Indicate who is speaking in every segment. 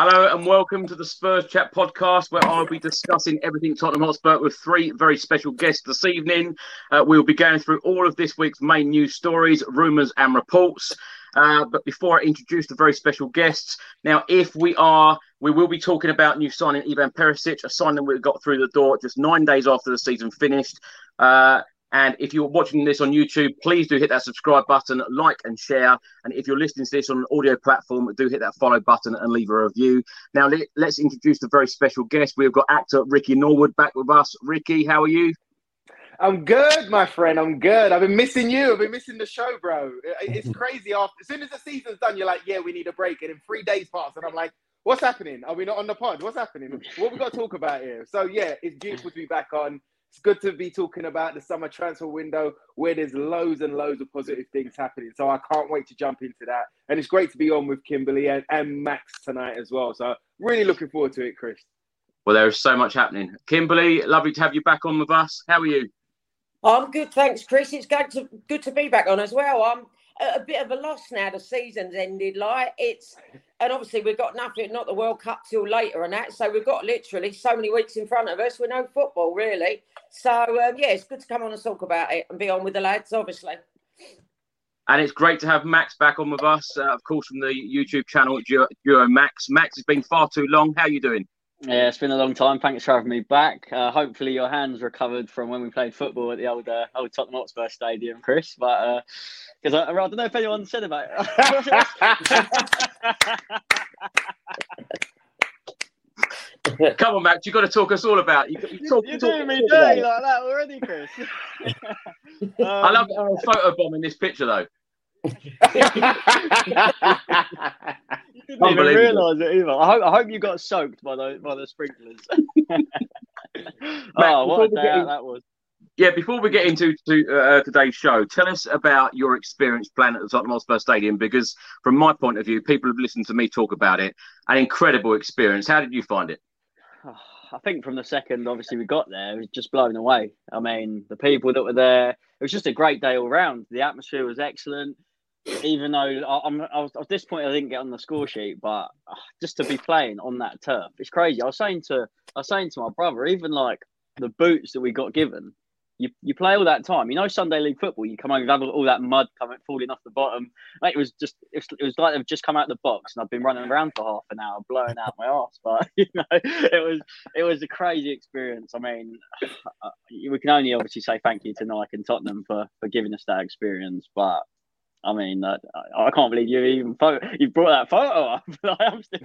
Speaker 1: Hello and welcome to the Spurs Chat podcast, where I'll be discussing everything Tottenham Hotspur with three very special guests this evening. Uh, we'll be going through all of this week's main news stories, rumours, and reports. Uh, but before I introduce the very special guests, now if we are, we will be talking about new signing Ivan Perisic, a signing we got through the door just nine days after the season finished. Uh, and if you're watching this on YouTube, please do hit that subscribe button, like and share. And if you're listening to this on an audio platform, do hit that follow button and leave a review. Now, let, us introduce the very special guest. We've got actor Ricky Norwood back with us. Ricky, how are you?
Speaker 2: I'm good, my friend. I'm good. I've been missing you. I've been missing the show, bro. It's crazy. After as soon as the season's done, you're like, "Yeah, we need a break," and in three days pass, and I'm like, "What's happening? Are we not on the pod? What's happening? What we got to talk about here?" So yeah, it's beautiful to be back on. It's good to be talking about the summer transfer window where there's loads and loads of positive things happening. So I can't wait to jump into that. And it's great to be on with Kimberly and, and Max tonight as well. So really looking forward to it, Chris.
Speaker 1: Well, there is so much happening. Kimberly, lovely to have you back on with us. How are you?
Speaker 3: I'm good, thanks, Chris. It's good to, good to be back on as well. I'm a bit of a loss now. The season's ended. Like it's, and obviously we've got nothing, not the World Cup till later and that. So we've got literally so many weeks in front of us with no football really. So um, yeah, it's good to come on and talk about it and be on with the lads, obviously.
Speaker 1: And it's great to have Max back on with us, uh, of course, from the YouTube channel Duo Max. Max, it's been far too long. How are you doing?
Speaker 4: Yeah, it's been a long time. Thanks for having me back. Uh, hopefully, your hands recovered from when we played football at the old uh, old Tottenham Hotspur Stadium, Chris. But because uh, I, I, don't know if anyone said about
Speaker 1: it. Come on, Max, you've got to talk us all about. You,
Speaker 4: you talk, You're doing me dirty like that already, Chris.
Speaker 1: um, I love uh, photo bomb in this picture, though
Speaker 4: didn't even realise it either. I hope, I hope you got soaked by the by the sprinklers. oh, what a day out that was.
Speaker 1: Yeah, before we get into to, uh, today's show, tell us about your experience playing at the Tottenham Hotspur Stadium because, from my point of view, people have listened to me talk about it. An incredible experience. How did you find it?
Speaker 4: I think from the second, obviously, we got there, it was just blown away. I mean, the people that were there, it was just a great day all round. The atmosphere was excellent even though I'm, I was, I I didn't get on the score sheet, but uh, just to be playing on that turf, it's crazy. I was saying to I was saying to my brother, even like the boots that we got given, you, you play all that time. You know, Sunday league football. You come home, you have all that mud coming falling off the bottom. It was just it was, it was like they've just come out of the box, and I've been running around for half an hour, blowing out my ass. But you know, it was it was a crazy experience. I mean, we can only obviously say thank you to Nike and Tottenham for for giving us that experience. But I mean, uh, I can't believe you even photo, you brought that photo up. I'm still,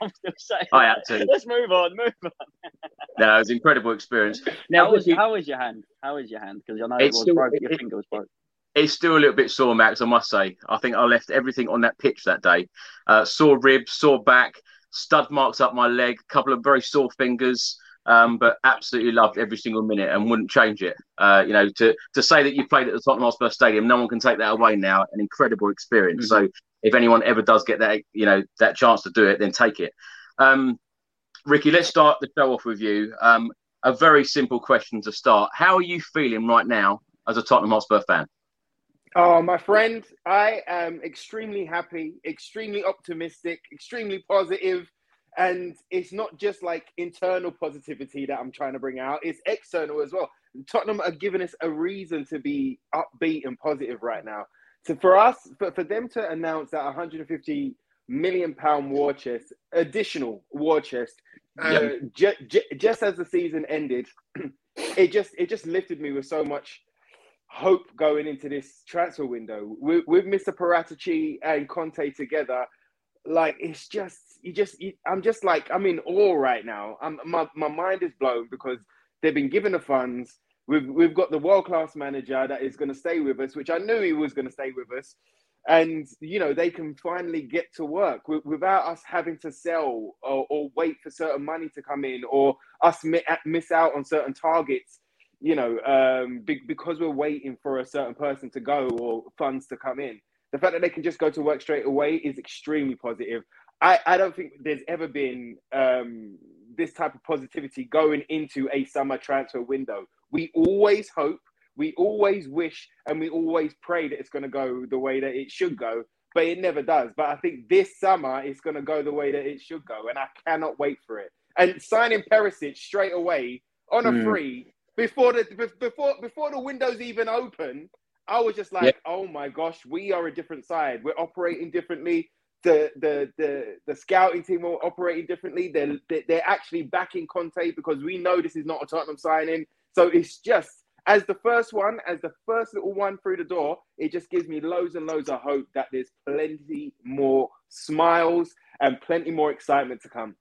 Speaker 4: I'm still saying.
Speaker 1: I had to.
Speaker 4: Let's move on. Move on.
Speaker 1: no, it was an incredible experience.
Speaker 4: Now, how was, how was your hand? How was your hand? Because I know it was still, broke. Your it, finger was broke.
Speaker 1: It's still a little bit sore, Max. I must say. I think I left everything on that pitch that day. Uh, sore ribs, sore back, stud marks up my leg, a couple of very sore fingers. Um, but absolutely loved every single minute and wouldn't change it. Uh, you know, to to say that you played at the Tottenham Hotspur Stadium, no one can take that away now. An incredible experience. Mm-hmm. So if anyone ever does get that, you know, that chance to do it, then take it. Um, Ricky, let's start the show off with you. Um, a very simple question to start. How are you feeling right now as a Tottenham Hotspur fan?
Speaker 2: Oh, my friend, I am extremely happy, extremely optimistic, extremely positive and it's not just like internal positivity that I'm trying to bring out, it's external as well. Tottenham are giving us a reason to be upbeat and positive right now. So for us, for, for them to announce that 150 million pound war chest, additional war chest, uh, j- j- just as the season ended, it just it just lifted me with so much hope going into this transfer window. With, with Mr. Paratici and Conte together, like it's just you just you, I'm just like I'm in awe right now. I'm my, my mind is blown because they've been given the funds. We've we've got the world class manager that is going to stay with us, which I knew he was going to stay with us. And you know they can finally get to work without us having to sell or, or wait for certain money to come in or us miss out on certain targets. You know, um, because we're waiting for a certain person to go or funds to come in the fact that they can just go to work straight away is extremely positive. I, I don't think there's ever been um, this type of positivity going into a summer transfer window. We always hope, we always wish, and we always pray that it's going to go the way that it should go, but it never does. But I think this summer it's going to go the way that it should go, and I cannot wait for it. And signing Perisic straight away on a mm. free before the before before the windows even open I was just like, yeah. oh my gosh, we are a different side. We're operating differently. The the the the scouting team are operating differently. They're they're actually backing Conte because we know this is not a Tottenham signing. So it's just as the first one, as the first little one through the door, it just gives me loads and loads of hope that there's plenty more smiles and plenty more excitement to come.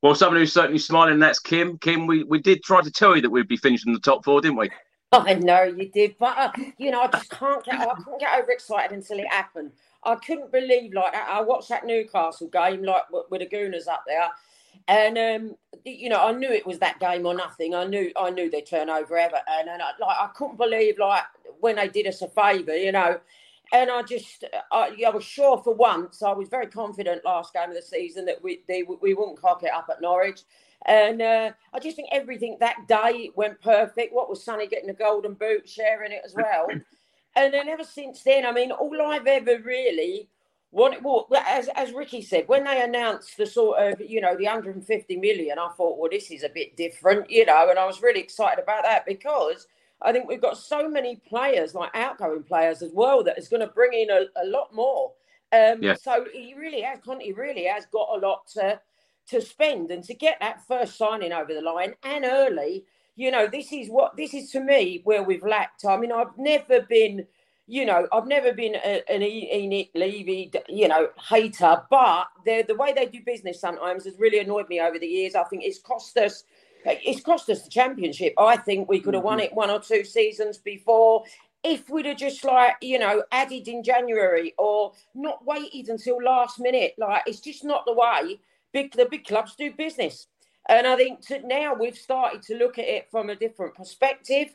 Speaker 1: Well, someone who's certainly smiling, that's Kim. Kim, we, we did try to tell you that we'd be finishing in the top four, didn't we?
Speaker 3: I know you did, but uh, you know, I just can't get I couldn't get overexcited until it happened. I couldn't believe like I watched that Newcastle game like with the Gooners up there, and um, you know, I knew it was that game or nothing. I knew I knew they'd turn over Everton, and I, like I couldn't believe like when they did us a favour, you know. And I just, I, I, was sure for once, I was very confident last game of the season that we they, we wouldn't cock it up at Norwich. And uh, I just think everything that day went perfect. What was Sonny getting the golden boot, sharing it as well. and then ever since then, I mean, all I've ever really wanted, well, as, as Ricky said, when they announced the sort of, you know, the 150 million, I thought, well, this is a bit different, you know, and I was really excited about that because I think we've got so many players, like outgoing players as well, that is going to bring in a, a lot more. Um. So he really has, Conte really has got a lot to to spend and to get that first signing over the line and early. You know, this is what this is to me where we've lacked. I mean, I've never been, you know, I've never been a, an Enoch Levy, you know, hater, but the the way they do business sometimes has really annoyed me over the years. I think it's cost us. It's cost us the championship. I think we could have won mm-hmm. it one or two seasons before if we'd have just like you know added in January or not waited until last minute. Like it's just not the way big the big clubs do business. And I think to, now we've started to look at it from a different perspective.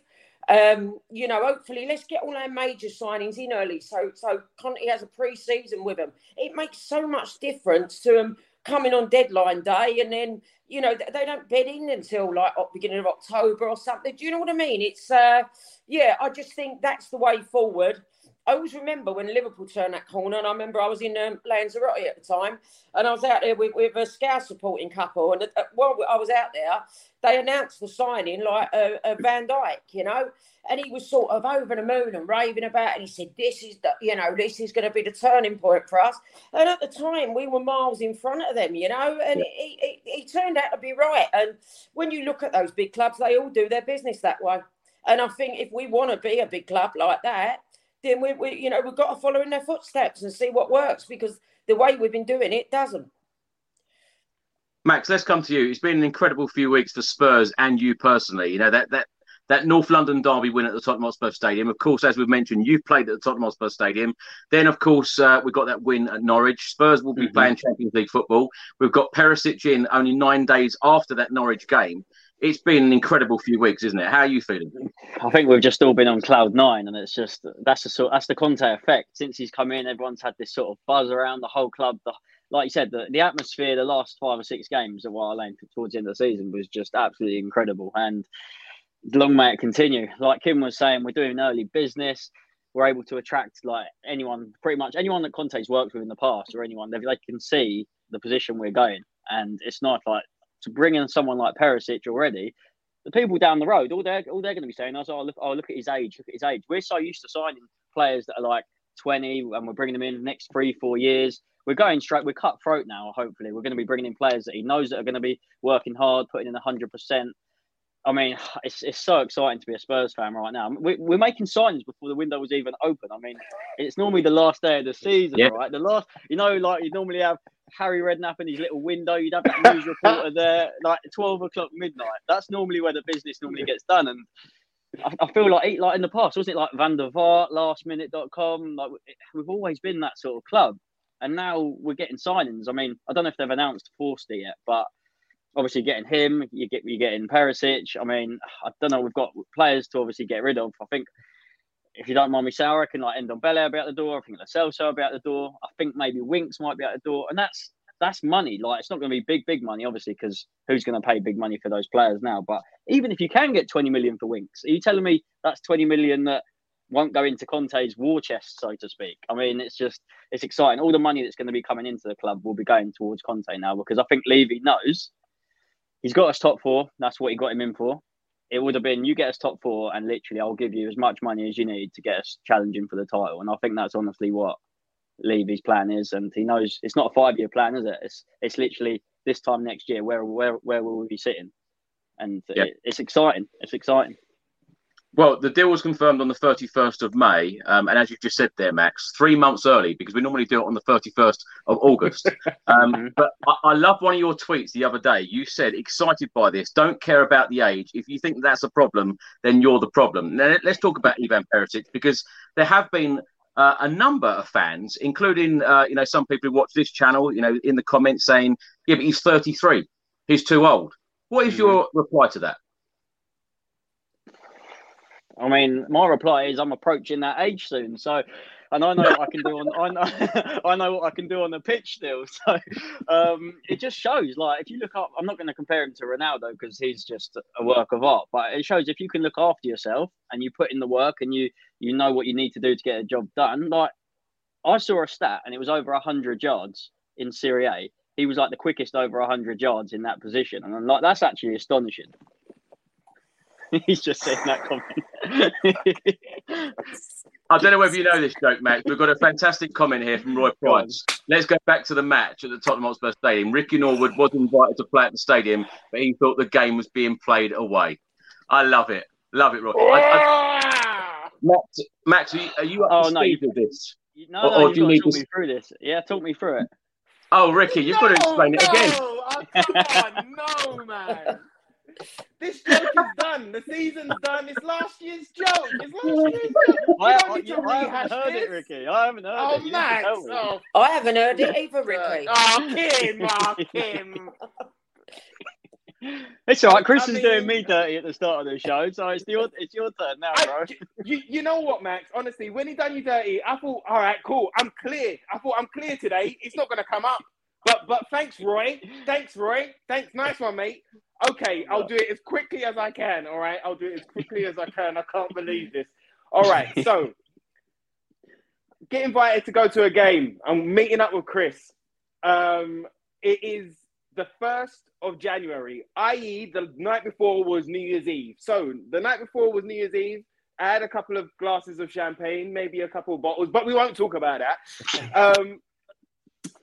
Speaker 3: Um, you know, hopefully, let's get all our major signings in early. So, so Conte has a pre-season with them. It makes so much difference to them coming on deadline day, and then you know they don't bed in until like beginning of October or something. Do you know what I mean? It's uh, yeah, I just think that's the way forward. I always remember when Liverpool turned that corner, and I remember I was in um, Lanzarote at the time, and I was out there with, with a Scout supporting couple, and uh, while I was out there, they announced the signing like uh, uh, Van Dijk, you know, and he was sort of over the moon and raving about, it. and he said, "This is the, you know, this is going to be the turning point for us." And at the time, we were miles in front of them, you know, and yeah. he, he, he turned out to be right. And when you look at those big clubs, they all do their business that way. And I think if we want to be a big club like that, then we, we you know we've got to follow in their footsteps and see what works because the way we've been doing it doesn't.
Speaker 1: Max, let's come to you. It's been an incredible few weeks for Spurs and you personally. You know that that that North London derby win at the Tottenham Hotspur Stadium. Of course, as we've mentioned, you've played at the Tottenham Hotspur Stadium. Then, of course, uh, we got that win at Norwich. Spurs will be mm-hmm. playing Champions League football. We've got Perisic in only nine days after that Norwich game it's been an incredible few weeks, isn't it? How are you feeling?
Speaker 4: I think we've just all been on cloud nine, and it's just that's the sort that's the Conte effect. Since he's come in, everyone's had this sort of buzz around the whole club. The, like you said, the, the atmosphere, the last five or six games at White Lane towards the end of the season was just absolutely incredible, and long may it continue. Like Kim was saying, we're doing early business. We're able to attract like anyone, pretty much anyone that Conte's worked with in the past, or anyone they, they can see the position we're going, and it's not like to bring in someone like Perisic already, the people down the road, all they're all they're going to be saying is, "Oh, look, oh, look at his age. Look at his age." We're so used to signing players that are like twenty, and we're bringing them in the next three, four years. We're going straight. We're cutthroat now. Hopefully, we're going to be bringing in players that he knows that are going to be working hard, putting in hundred percent. I mean, it's, it's so exciting to be a Spurs fan right now. We, we're making signings before the window was even open. I mean, it's normally the last day of the season, yeah. right? The last, you know, like you normally have Harry Redknapp in his little window. You'd have that news reporter there, like twelve o'clock midnight. That's normally where the business normally gets done. And I, I feel like like in the past, wasn't it like Van der Vaart, lastminute.com? Like we've always been that sort of club. And now we're getting signings. I mean, I don't know if they've announced Forster yet, but obviously getting him, you get you getting Perisic. I mean, I don't know. We've got players to obviously get rid of. I think if you don't mind me saying, I reckon like Ndombele be out the door. I think Lo Celso be out the door. I think maybe Winks might be out the door, and that's that's money. Like it's not going to be big, big money, obviously, because who's going to pay big money for those players now? But even if you can get twenty million for Winks, are you telling me that's twenty million that won't go into Conte's war chest, so to speak? I mean, it's just it's exciting. All the money that's going to be coming into the club will be going towards Conte now because I think Levy knows he's got us top four. That's what he got him in for it would have been you get us top four and literally I'll give you as much money as you need to get us challenging for the title. And I think that's honestly what Levy's plan is. And he knows it's not a five year plan, is it? It's it's literally this time next year where where where will we be sitting? And it, it's exciting. It's exciting.
Speaker 1: Well, the deal was confirmed on the 31st of May. Um, and as you just said there, Max, three months early because we normally do it on the 31st of August. Um, but I, I love one of your tweets the other day. You said, excited by this, don't care about the age. If you think that's a problem, then you're the problem. Now, let's talk about Ivan Perisic because there have been uh, a number of fans, including uh, you know some people who watch this channel, you know, in the comments saying, "Yeah, but he's 33. He's too old." What is mm-hmm. your reply to that?
Speaker 4: I mean, my reply is I'm approaching that age soon. So, and I know what I can do on I know I know what I can do on the pitch still. So, um, it just shows. Like, if you look up, I'm not going to compare him to Ronaldo because he's just a work of art. But it shows if you can look after yourself and you put in the work and you you know what you need to do to get a job done. Like, I saw a stat and it was over hundred yards in Serie A. He was like the quickest over hundred yards in that position, and I'm like, that's actually astonishing. He's just saying that comment.
Speaker 1: I don't know whether you know this joke, Max. We've got a fantastic comment here from Roy Price. Let's go back to the match at the Tottenham Hotspur Stadium. Ricky Norwood was invited to play at the stadium, but he thought the game was being played away. I love it. Love it, Roy. I, I, Max, Max, are you, are you up oh, to no, speed with this?
Speaker 4: No, or, no, or do you need to talk me through this? Yeah, talk me through it.
Speaker 1: Oh, Ricky, you've no, got to explain
Speaker 2: no,
Speaker 1: it again.
Speaker 2: Oh, come on, no, man. This joke is done. The season's done. It's last year's joke. It's last year's joke. I,
Speaker 4: I, you, I haven't heard this. it, Ricky. I haven't heard
Speaker 2: oh,
Speaker 4: it. You
Speaker 2: Max. Oh,
Speaker 3: I haven't heard it either, Ricky.
Speaker 2: Oh, Kim. Oh, Kim.
Speaker 4: It's all right. Chris I is doing me dirty at the start of the show, so it's your it's your turn now, bro. I,
Speaker 2: you, you know what, Max? Honestly, when he done you dirty, I thought, all right, cool, I'm clear. I thought I'm clear today. It's not going to come up. But but thanks, Roy. Thanks, Roy. Thanks, nice one, mate. Okay, I'll do it as quickly as I can. All right, I'll do it as quickly as I can. I can't believe this. All right, so get invited to go to a game. I'm meeting up with Chris. Um, it is the first of January, i.e., the night before was New Year's Eve. So the night before was New Year's Eve. I had a couple of glasses of champagne, maybe a couple of bottles, but we won't talk about that. Um,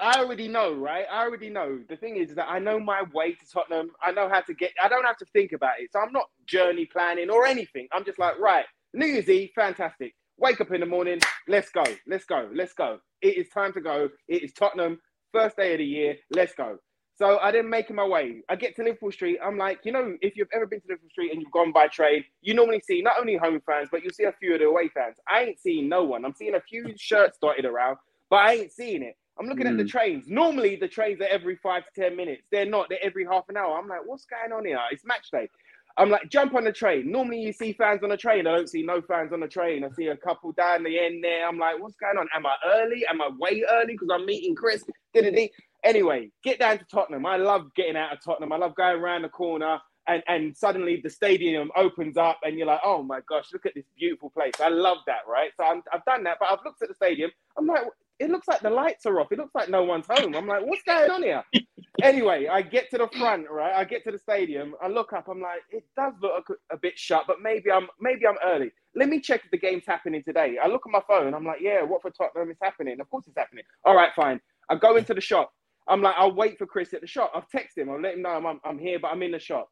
Speaker 2: I already know, right? I already know. The thing is that I know my way to Tottenham. I know how to get. I don't have to think about it. So I'm not journey planning or anything. I'm just like, right, New Year's Eve, fantastic. Wake up in the morning. Let's go. Let's go. Let's go. It is time to go. It is Tottenham. First day of the year. Let's go. So I didn't make my way. I get to Liverpool Street. I'm like, you know, if you've ever been to Liverpool Street and you've gone by train, you normally see not only home fans, but you'll see a few of the away fans. I ain't seeing no one. I'm seeing a few shirts dotted around, but I ain't seeing it. I'm looking mm. at the hmm. trains. Normally, the trains are every five to 10 minutes. They're not. They're every half an hour. I'm like, what's going on here? It's match day. I'm like, jump on the train. Normally, you see fans on the train. I don't see no fans on the train. I see a couple down the end there. I'm like, what's going on? Am I early? Am I way early because I'm meeting Chris? Did Anyway, get down to Tottenham. I love getting out of Tottenham. I love going around the corner and, and suddenly the stadium opens up and you're like, oh my gosh, look at this beautiful place. I love that, right? So i have done that, but I've looked at the stadium. I'm like, it looks like the lights are off. It looks like no one's home. I'm like, what's going on here? anyway, I get to the front, right? I get to the stadium. I look up. I'm like, it does look a, a, bit shut, but maybe I'm maybe I'm early. Let me check if the game's happening today. I look at my phone. I'm like, yeah, what for Tottenham is happening? Of course it's happening. All right, fine. I go into the shop. I'm like, I'll wait for Chris at the shop. I've texted him. I'll let him know I'm, I'm here, but I'm in the shop.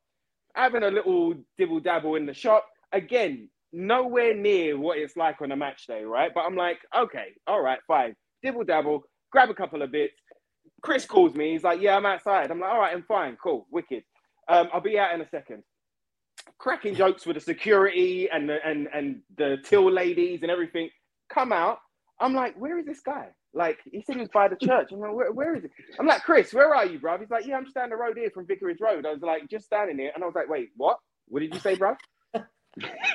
Speaker 2: Having a little dibble dabble in the shop. Again, nowhere near what it's like on a match day, right? But I'm like, okay, all right, fine dibble dabble, grab a couple of bits. Chris calls me. He's like, "Yeah, I'm outside." I'm like, "All right, I'm fine, cool, wicked. Um, I'll be out in a second. Cracking jokes with the security and the and and the till ladies and everything. Come out. I'm like, "Where is this guy?" Like he said he was by the church. I'm like, where, where is it? I'm like, Chris, where are you, bro? He's like, yeah, I'm just down the road here from Vicarage Road. I was like, just standing here, and I was like, wait, what? What did you say, bro?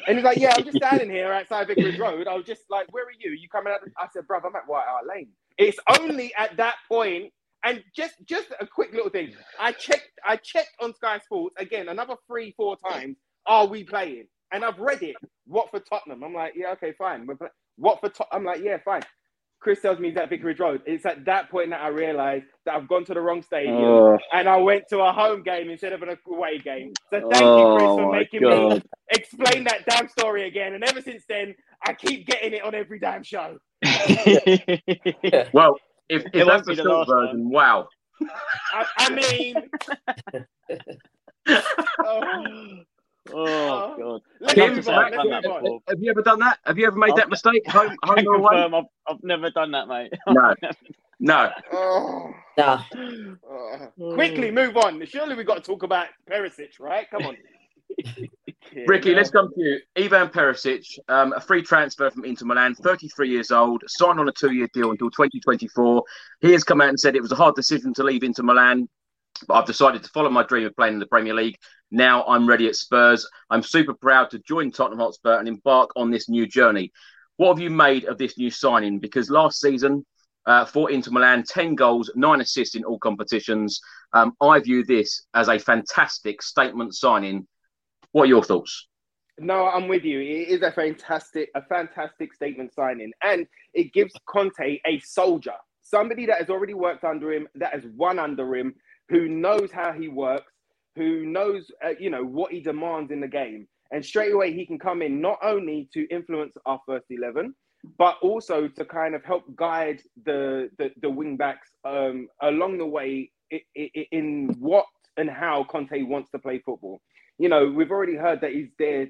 Speaker 2: And he's like, yeah, I'm just standing here outside Vicarage Road. I was just like, where are you? You coming out? I said, bruv, I'm at White Hart Lane. It's only at that point, and just just a quick little thing. I checked, I checked on Sky Sports again, another three, four times. Are we playing? And I've read it. What for Tottenham? I'm like, yeah, okay, fine. What for? Tottenham I'm like, yeah, fine. Chris tells me he's at Vicarage Road. It's at that point that I realised that I've gone to the wrong stadium oh. and I went to a home game instead of an away game. So thank oh, you, Chris, for oh making God. me explain that damn story again. And ever since then, I keep getting it on every damn show.
Speaker 1: well, if, if that's the short version, wow.
Speaker 2: I, I mean,
Speaker 4: oh, Oh god!
Speaker 1: have you ever done that? Have you ever made I've, that mistake? Home, home
Speaker 4: or away? I've, I've never done that, mate.
Speaker 1: No, no. Oh.
Speaker 3: Nah.
Speaker 2: Oh. Quickly move on. Surely we've got to talk about Perisic, right? Come on.
Speaker 1: Ricky, let's come to you. Ivan Perisic, um, a free transfer from Inter Milan, 33 years old, signed on a two-year deal until 2024. He has come out and said it was a hard decision to leave Inter Milan, but I've decided to follow my dream of playing in the Premier League now I'm ready at Spurs. I'm super proud to join Tottenham Hotspur and embark on this new journey. What have you made of this new signing? Because last season, uh, for Inter Milan, 10 goals, nine assists in all competitions. Um, I view this as a fantastic statement signing. What are your thoughts?
Speaker 2: No, I'm with you. It is a fantastic, a fantastic statement signing, and it gives Conte a soldier, somebody that has already worked under him, that has won under him, who knows how he works, who knows, uh, you know, what he demands in the game. And straight away, he can come in not only to influence our first 11, but also to kind of help guide the, the, the wing backs um, along the way in, in what and how Conte wants to play football. You know, we've already heard that he's there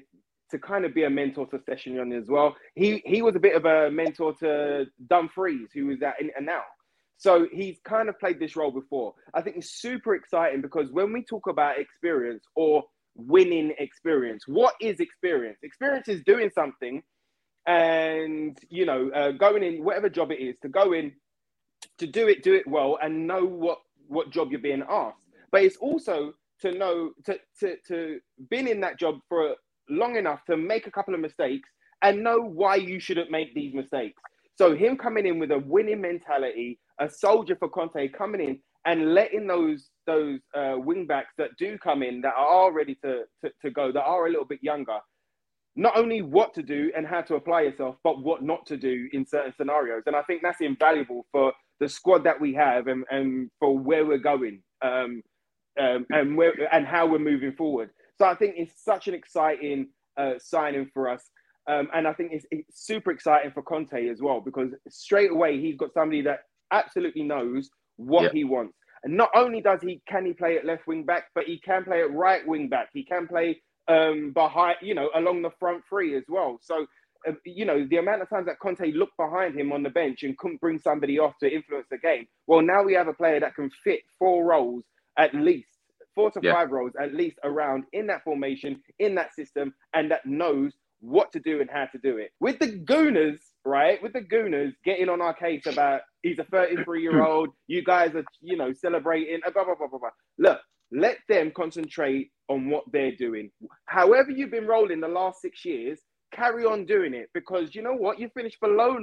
Speaker 2: to kind of be a mentor to Sessegnon as well. He he was a bit of a mentor to Dumfries, who was at and now. So he's kind of played this role before. I think it's super exciting because when we talk about experience or winning experience, what is experience? Experience is doing something and, you know, uh, going in, whatever job it is, to go in, to do it, do it well and know what, what job you're being asked. But it's also to know, to, to, to been in that job for long enough to make a couple of mistakes and know why you shouldn't make these mistakes. So him coming in with a winning mentality, a soldier for Conte coming in and letting those those uh, wing backs that do come in that are ready to, to, to go, that are a little bit younger, not only what to do and how to apply yourself, but what not to do in certain scenarios. And I think that's invaluable for the squad that we have and, and for where we're going um, um, and where and how we're moving forward. So I think it's such an exciting uh, signing for us. Um, and I think it's, it's super exciting for Conte as well because straight away he's got somebody that absolutely knows what
Speaker 1: Yep.
Speaker 2: he wants. And not only does he can he play at left wing back, but he can play at right wing back. He can play um, behind, you know, along the front three as well. So, uh, you know, the amount of times that Conte looked behind him on the bench and couldn't bring somebody off to influence the game. Well, now we have a player that can fit four roles at least, four to
Speaker 1: Yeah.
Speaker 2: five roles at least around in that formation, in that system, and that knows what to do and how to do it. With the Gooners, right? With the Gooners getting on our case about he's a 33 year old, you guys are, you know, celebrating, blah, blah, blah, blah, blah. Look, let them concentrate on what they're doing. However, you've been rolling the last six years, carry on doing it because you know what? You finished below,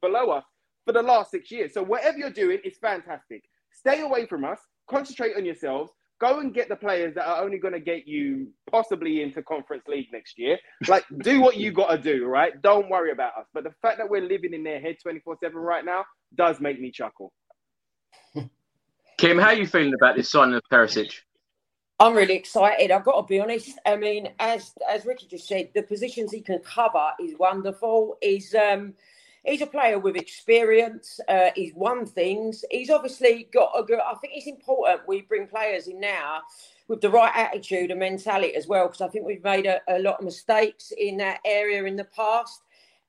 Speaker 2: below us for the last six years. So, whatever you're doing is fantastic. Stay away from us, concentrate on yourselves. Go and get the players that are only going to get you possibly into Conference League next year. Like, do what you got to do, right? Don't worry about us. But the fact that we're living in their head 24 7 right now does make me chuckle.
Speaker 1: Kim, how are you feeling about this signing of Perisic?
Speaker 3: I'm really excited. I've got to be honest. I mean, as as Ricky just said, the positions he can cover is wonderful. He's um he's a player with experience. Uh, he's won things. He's obviously got a good. I think it's important we bring players in now with the right attitude and mentality as well, because I think we've made a, a lot of mistakes in that area in the past.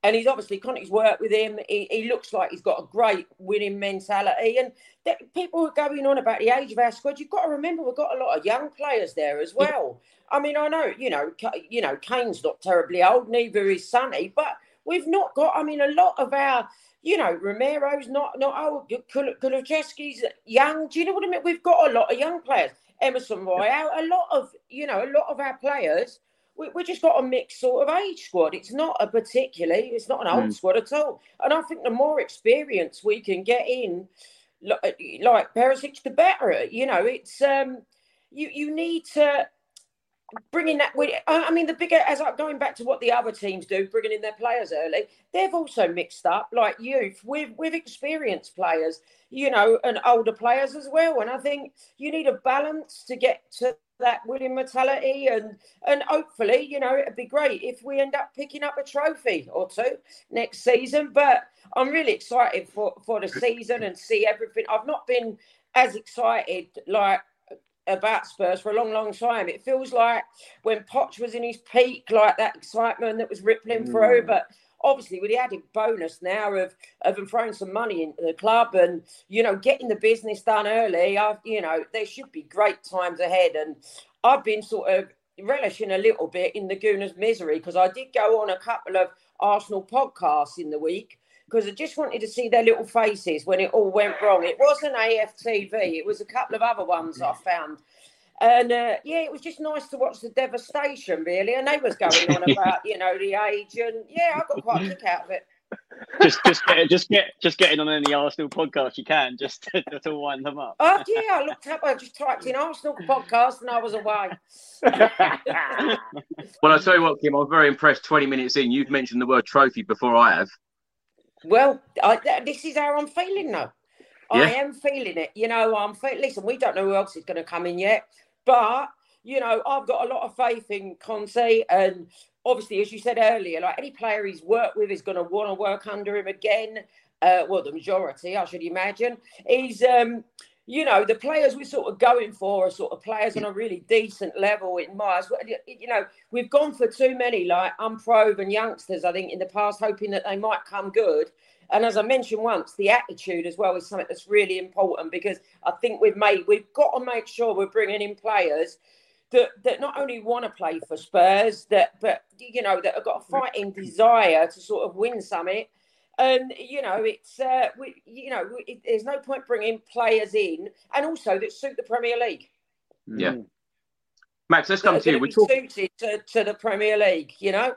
Speaker 3: And he's obviously Conte's worked with him. He, he looks like he's got a great winning mentality. And that, people are going on about the age of our squad. You've got to remember we've got a lot of young players there as well. I mean, I know you know, you know, Kane's not terribly old, neither is Sonny, but we've not got. I mean, a lot of our, you know, Romero's not not. Kul- Kulusevski's young. Do you know what I mean? We've got a lot of young players. Emerson Royal, a lot of you know, a lot of our players we, we just got a mixed sort of age squad. It's not a particularly, it's not an old
Speaker 1: Mm.
Speaker 3: squad at all. And I think the more experience we can get in, like, like Perisic, the better. You know, it's um, you you need to bring in that. I mean, the bigger as I'm going back to what the other teams do, bringing in their players early. They've also mixed up like youth with with experienced players, you know, and older players as well. And I think you need a balance to get to that winning mentality and and hopefully you know it'd be great if we end up picking up a trophy or two next season but i'm really excited for for the season and see everything i've not been as excited like about Spurs for a long, long time. It feels like when Poch was in his peak, like that excitement that was rippling through.
Speaker 2: Mm.
Speaker 3: But obviously, with the added bonus now of of throwing some money into the club and you know getting the business done early, I you know there should be great times ahead. And I've been sort of relishing a little bit in the Gooners' misery because I did go on a couple of Arsenal podcasts in the week because I just wanted to see their little faces when it all went wrong. It wasn't AFTV, it was a couple of other ones I found. And uh, yeah, it was just nice to watch the devastation, really. And they was going on about, you know, the age, and yeah, I got quite a kick out of it.
Speaker 4: just just get just get just getting on any Arsenal podcast you can just to, to wind them up.
Speaker 3: Oh yeah, I looked up, I just typed in Arsenal podcast, and I was away.
Speaker 1: Well, I'll tell you what, Kim, I'm very impressed. 20 minutes in, you've mentioned the word trophy before I have.
Speaker 3: Well, I, th- this is how I'm feeling now. I am feeling it. You know, I'm fe- listen. We don't know who else is going to come in yet, but you know, I've got a lot of faith in Conte, and obviously, as you said earlier, like any player he's worked with is going to want to work under him again. Uh, well, the majority, I should imagine. He's, um, you know, the players we're sort of going for are sort of players on a really decent level in Mars. You know, we've gone for too many like unproven youngsters, I think, in the past, hoping that they might come good. And as I mentioned once, the attitude as well is something that's really important because I think we've made, we've got to make sure we're bringing in players that, that not only want to play for Spurs, that but you know that have got a fighting desire to sort of win something. And you know, it's uh, we, you know, it, there's no point bringing players in, and also that suit the Premier League.
Speaker 1: Yeah. Max, let's come
Speaker 3: that are
Speaker 1: to you. We
Speaker 3: be
Speaker 1: talk,
Speaker 3: suited to, to the Premier League. You know.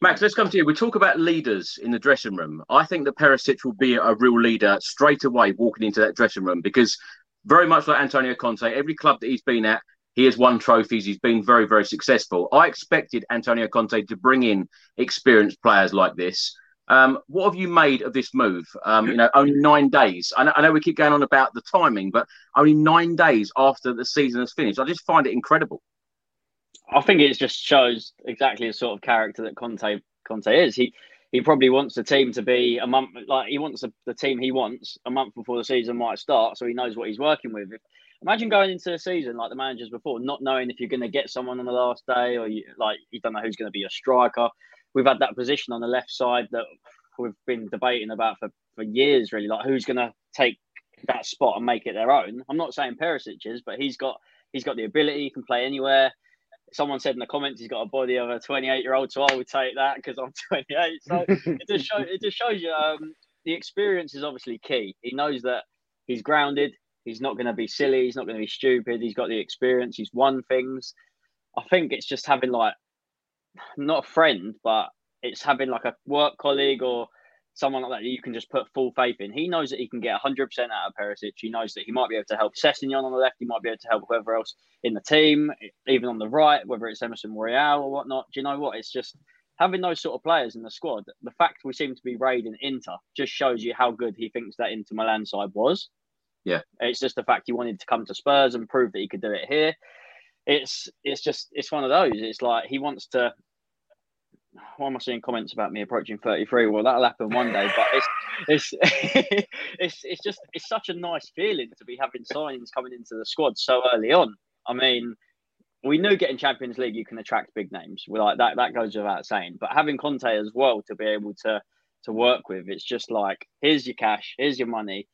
Speaker 1: Max, let's come to you. We talk about leaders in the dressing room. I think that Perisic will be a real leader straight away walking into that dressing room because very much like Antonio Conte, every club that he's been at, He has won trophies. He's been very, very successful. I expected Antonio Conte to bring in experienced players like this. Um, what have you made of this move? Um, you know, only nine days. I know, I know, we keep going on about the timing, but only nine days after the season has finished. I just find it incredible.
Speaker 4: I think it just shows exactly the sort of character that Conte Conte is. He he probably wants the team to be a month like he wants the, the team he wants a month before the season might start, so he knows what he's working with. If, imagine going into the season like the managers before, not knowing if you're going to get someone on the last day or you like you don't know who's going to be a striker we've had that position on the left side that we've been debating about for, for years, really. Like who's going to take that spot and make it their own? I'm not saying Perisic is, but he's got he's got the ability. He can play anywhere. Someone said in the comments he's got a body of a 28 year old, so I would take that because I'm 28. So it just shows it just shows you um, the experience is obviously key. He knows that he's grounded. He's not going to be silly. He's not going to be stupid. He's got the experience. He's won things. I think it's just having like not a friend, but it's having like a work colleague or someone like that, that you can just put full faith in. He knows that he can get 100% out of Perisic. He knows that he might be able to help Sessegnon on the left. He might be able to help whoever else in the team, even on the right, whether it's Emerson Royal or whatnot. Do you know what? It's just having those sort of players in the squad. The fact we seem to be raiding Inter just shows you how good he thinks that Inter Milan side was.
Speaker 1: Yeah.
Speaker 4: It's just the fact he wanted to come to Spurs and prove that he could do it here. It's it's just it's one of those. It's like he wants to why am I seeing comments about me approaching 33? Well, that'll happen one day, but it's it's it's it's just it's such a nice feeling to be having signings coming into the squad so early on. I mean, we knew getting Champions League you can attract big names. We like that that goes without saying. But having Conte as well to be able to to work with, it's just like here's your cash, here's your money.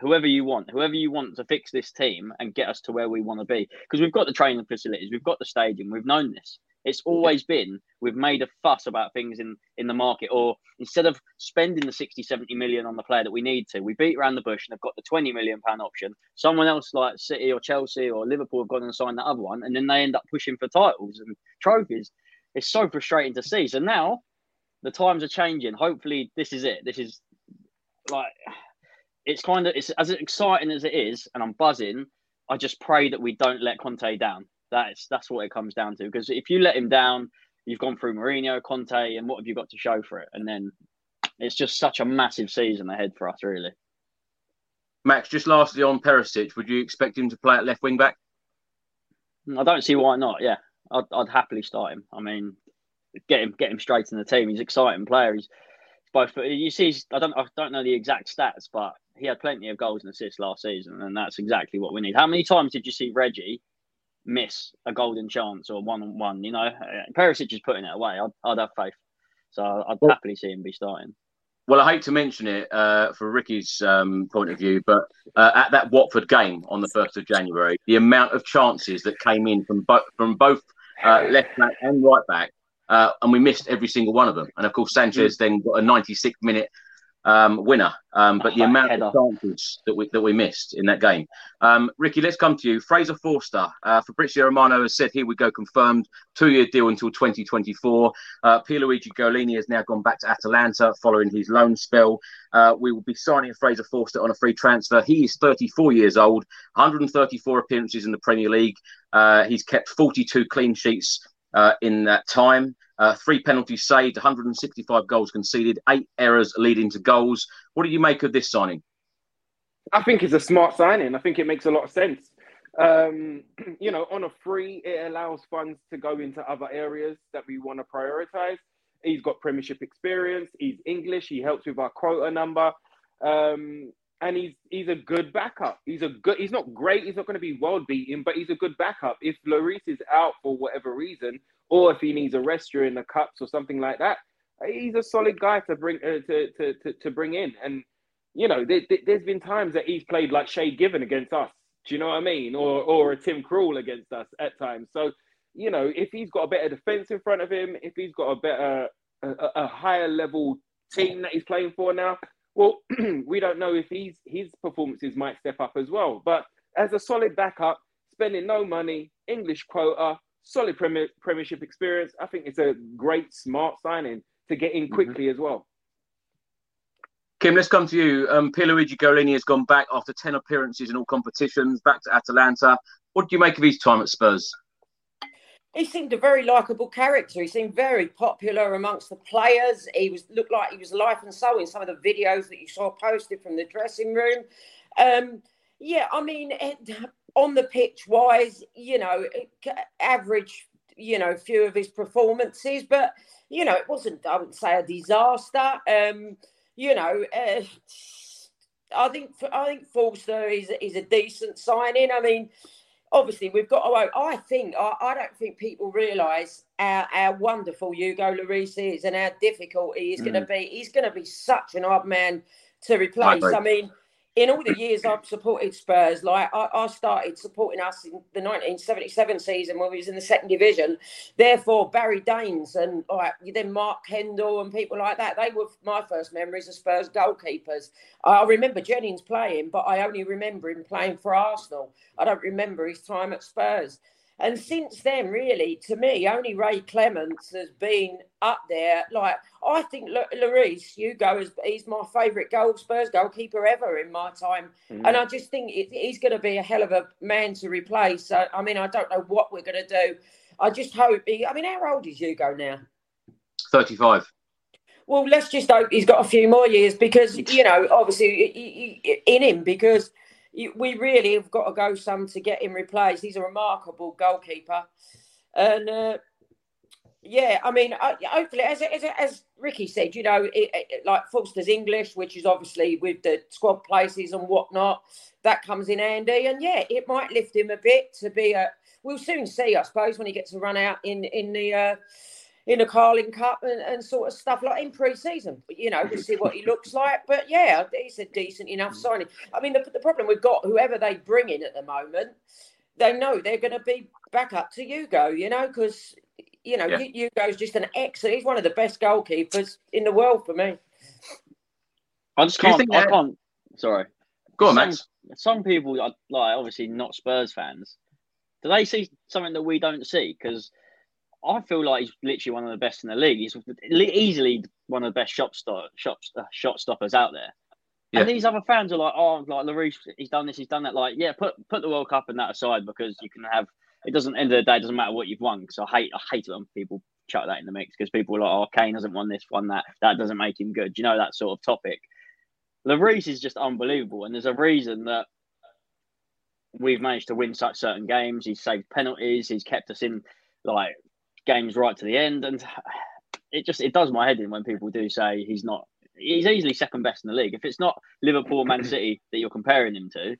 Speaker 4: Whoever you want, whoever you want to fix this team and get us to where we want to be, because we've got the training facilities, we've got the stadium, we've known this. It's always been we've made a fuss about things in, in the market, or instead of spending the 60, 70 million on the player that we need to, we beat around the bush and have got the 20 million pound option. Someone else like City or Chelsea or Liverpool have gone and signed that other one, and then they end up pushing for titles and trophies. It's so frustrating to see. So now the times are changing. Hopefully, this is it. This is like it's kind of it's as exciting as it is, and I'm buzzing. I just pray that we don't let Conte down. That's that's what it comes down to. Because if you let him down, you've gone through Mourinho, Conte, and what have you got to show for it? And then it's just such a massive season ahead for us, really.
Speaker 1: Max, just lastly on Perisic, would you expect him to play at left wing back?
Speaker 4: I don't see why not. Yeah, I'd, I'd happily start him. I mean, get him get him straight in the team. He's an exciting player. He's both. You see, I don't I don't know the exact stats, but he had plenty of goals and assists last season, and that's exactly what we need. How many times did you see Reggie miss a golden chance or one on one. You know, Perisic is putting it away. I'd, I'd have faith. So I'd well, happily see him be starting.
Speaker 1: Well, I hate to mention it uh, for Ricky's um, point of view, but uh, at that Watford game on the first of January, the amount of chances that came in from both from both uh, left back and right back, uh, and we missed every single one of them. And of course, Sanchez mm. then got a 96 minute um, winner. Um, but the amount of chances that we that we missed in that game. Um, Ricky, let's come to you. Fraser Forster, uh, Fabrizio Romano has said here we go confirmed two year deal until 2024. Uh, Pierluigi Gollini has now gone back to Atalanta following his loan spell. Uh, we will be signing Fraser Forster on a free transfer. He is 34 years old, 134 appearances in the Premier League. Uh, he's kept 42 clean sheets uh, in that time. Uh, three penalties saved, 165 goals conceded, eight errors leading to goals. What do you make of this signing?
Speaker 2: I think it's a smart signing. I think it makes a lot of sense. Um, you know, on a free, it allows funds to go into other areas that we want to prioritize. He's got Premiership experience. He's English. He helps with our quota number, um, and he's he's a good backup. He's a good. He's not great. He's not going to be world beating, but he's a good backup. If Lloris is out for whatever reason, or if he needs a rest during the cups or something like that, he's a solid guy to bring uh, to, to, to to bring in. And you know, there, has been times that he's played like Shay Given against us. Do you know what I mean? Or or a Tim Krul against us at times. So you know, if he's got a better defense in front of him, if he's got a better a, a higher level team that he's playing for now, well, we don't know if he's his performances might step up as well. But as a solid backup, spending no money, English quota, solid premier, Premiership experience. I think it's a great, smart signing to get in mm-hmm. quickly mm-hmm. as well.
Speaker 1: Kim, let's come to you. Um, Pierluigi Gollini has gone back after 10 appearances in all competitions, back to Atalanta. What do you make of his time at Spurs?
Speaker 3: He seemed a very likable character. He seemed very popular amongst the players. He was looked like he was life and soul in some of the videos that you saw posted from the dressing room. Um, yeah, I mean, on the pitch wise, you know, average, you know, few of his performances, but you know, it wasn't. I wouldn't say a disaster. Um, you know, uh, I think I think Forster is is a decent signing. I mean, obviously we've got to. I think I, I don't think people realise how, how wonderful Hugo Lloris is and how difficult he is mm. going to be. He's going to be such an odd man to replace. I, I mean, in all the years I've supported Spurs, like I, I, started supporting us in the 1977 season when we was in the second division. Therefore, Barry Daines and like then Mark Kendall and people like that, they were my first memories of Spurs goalkeepers. I remember Jennings playing, but I only remember him playing for Arsenal. I don't remember his time at Spurs. And since then, really, to me, only Ray Clemence has been up there. Like, I think Lloris, Hugo, is he's my favourite goal Spurs goalkeeper ever in my time. Mm. And I just think it, he's going to be a hell of a man to replace. So, I mean, I don't know what we're going to do. I just hope he, I mean, how old is Hugo now?
Speaker 1: 35.
Speaker 3: Well, let's just hope he's got a few more years because, you know, obviously in him, because we really have got to go some to get him replaced. He's a remarkable goalkeeper, and uh, yeah, I mean, hopefully, as, as, as Ricky said, you know, it, it, like Forster's English, which is obviously with the squad places and whatnot, that comes in handy, and yeah, it might lift him a bit to be a. We'll soon see, I suppose, when he gets to run out in in the. Uh, in a Carling Cup and, and sort of stuff like in pre-season. You know, we'll see what he looks like. But yeah, he's a decent enough signing. I mean, the, the problem we've got, whoever they bring in at the moment, they know they're going to be back up to Hugo. You know, because you know yeah. Hugo's just an excellent. He's one of the best goalkeepers in the world for me.
Speaker 4: I just can't. I can't. Sorry.
Speaker 1: Go on, some, Max.
Speaker 4: Some people, are like obviously not Spurs fans, do they see something that we don't see? Because I feel like he's literally one of the best in the league. He's easily one of the best shot stop, shot, uh, shot stoppers out there. Yeah. And these other fans are like, oh, like Lloris, he's done this, he's done that. Like, yeah, put put the World Cup and that aside because you can have. It doesn't end of the day. It doesn't matter what you've won. Because I hate I hate it when people chuck that in the mix because people are like, oh, Kane hasn't won this, won that. That doesn't make him good. You know that sort of topic. Lloris is just unbelievable, and there's a reason that we've managed to win such certain games. He's saved penalties. He's kept us in like games right to the end, and it just it does my head in when people do say he's not. He's easily second best in the league. If it's not Liverpool, Man City that you're comparing him to,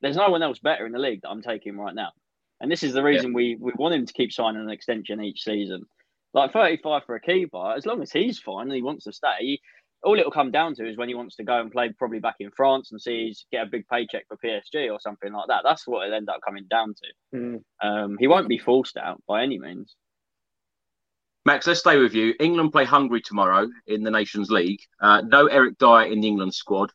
Speaker 4: there's no one else better in the league that I'm taking right now. And this is the reason yeah. we we want him to keep signing an extension each season. Like 35 for a keeper, as long as he's fine and he wants to stay, all it'll come down to is when he wants to go and play probably back in France and see he's get a big paycheck for PSG or something like that. That's what it'll end up coming down to. Mm. Um, he won't be forced out by any means.
Speaker 1: Max, let's stay with you. England play Hungary tomorrow in the Nations League. Uh, no Eric Dier in the England squad.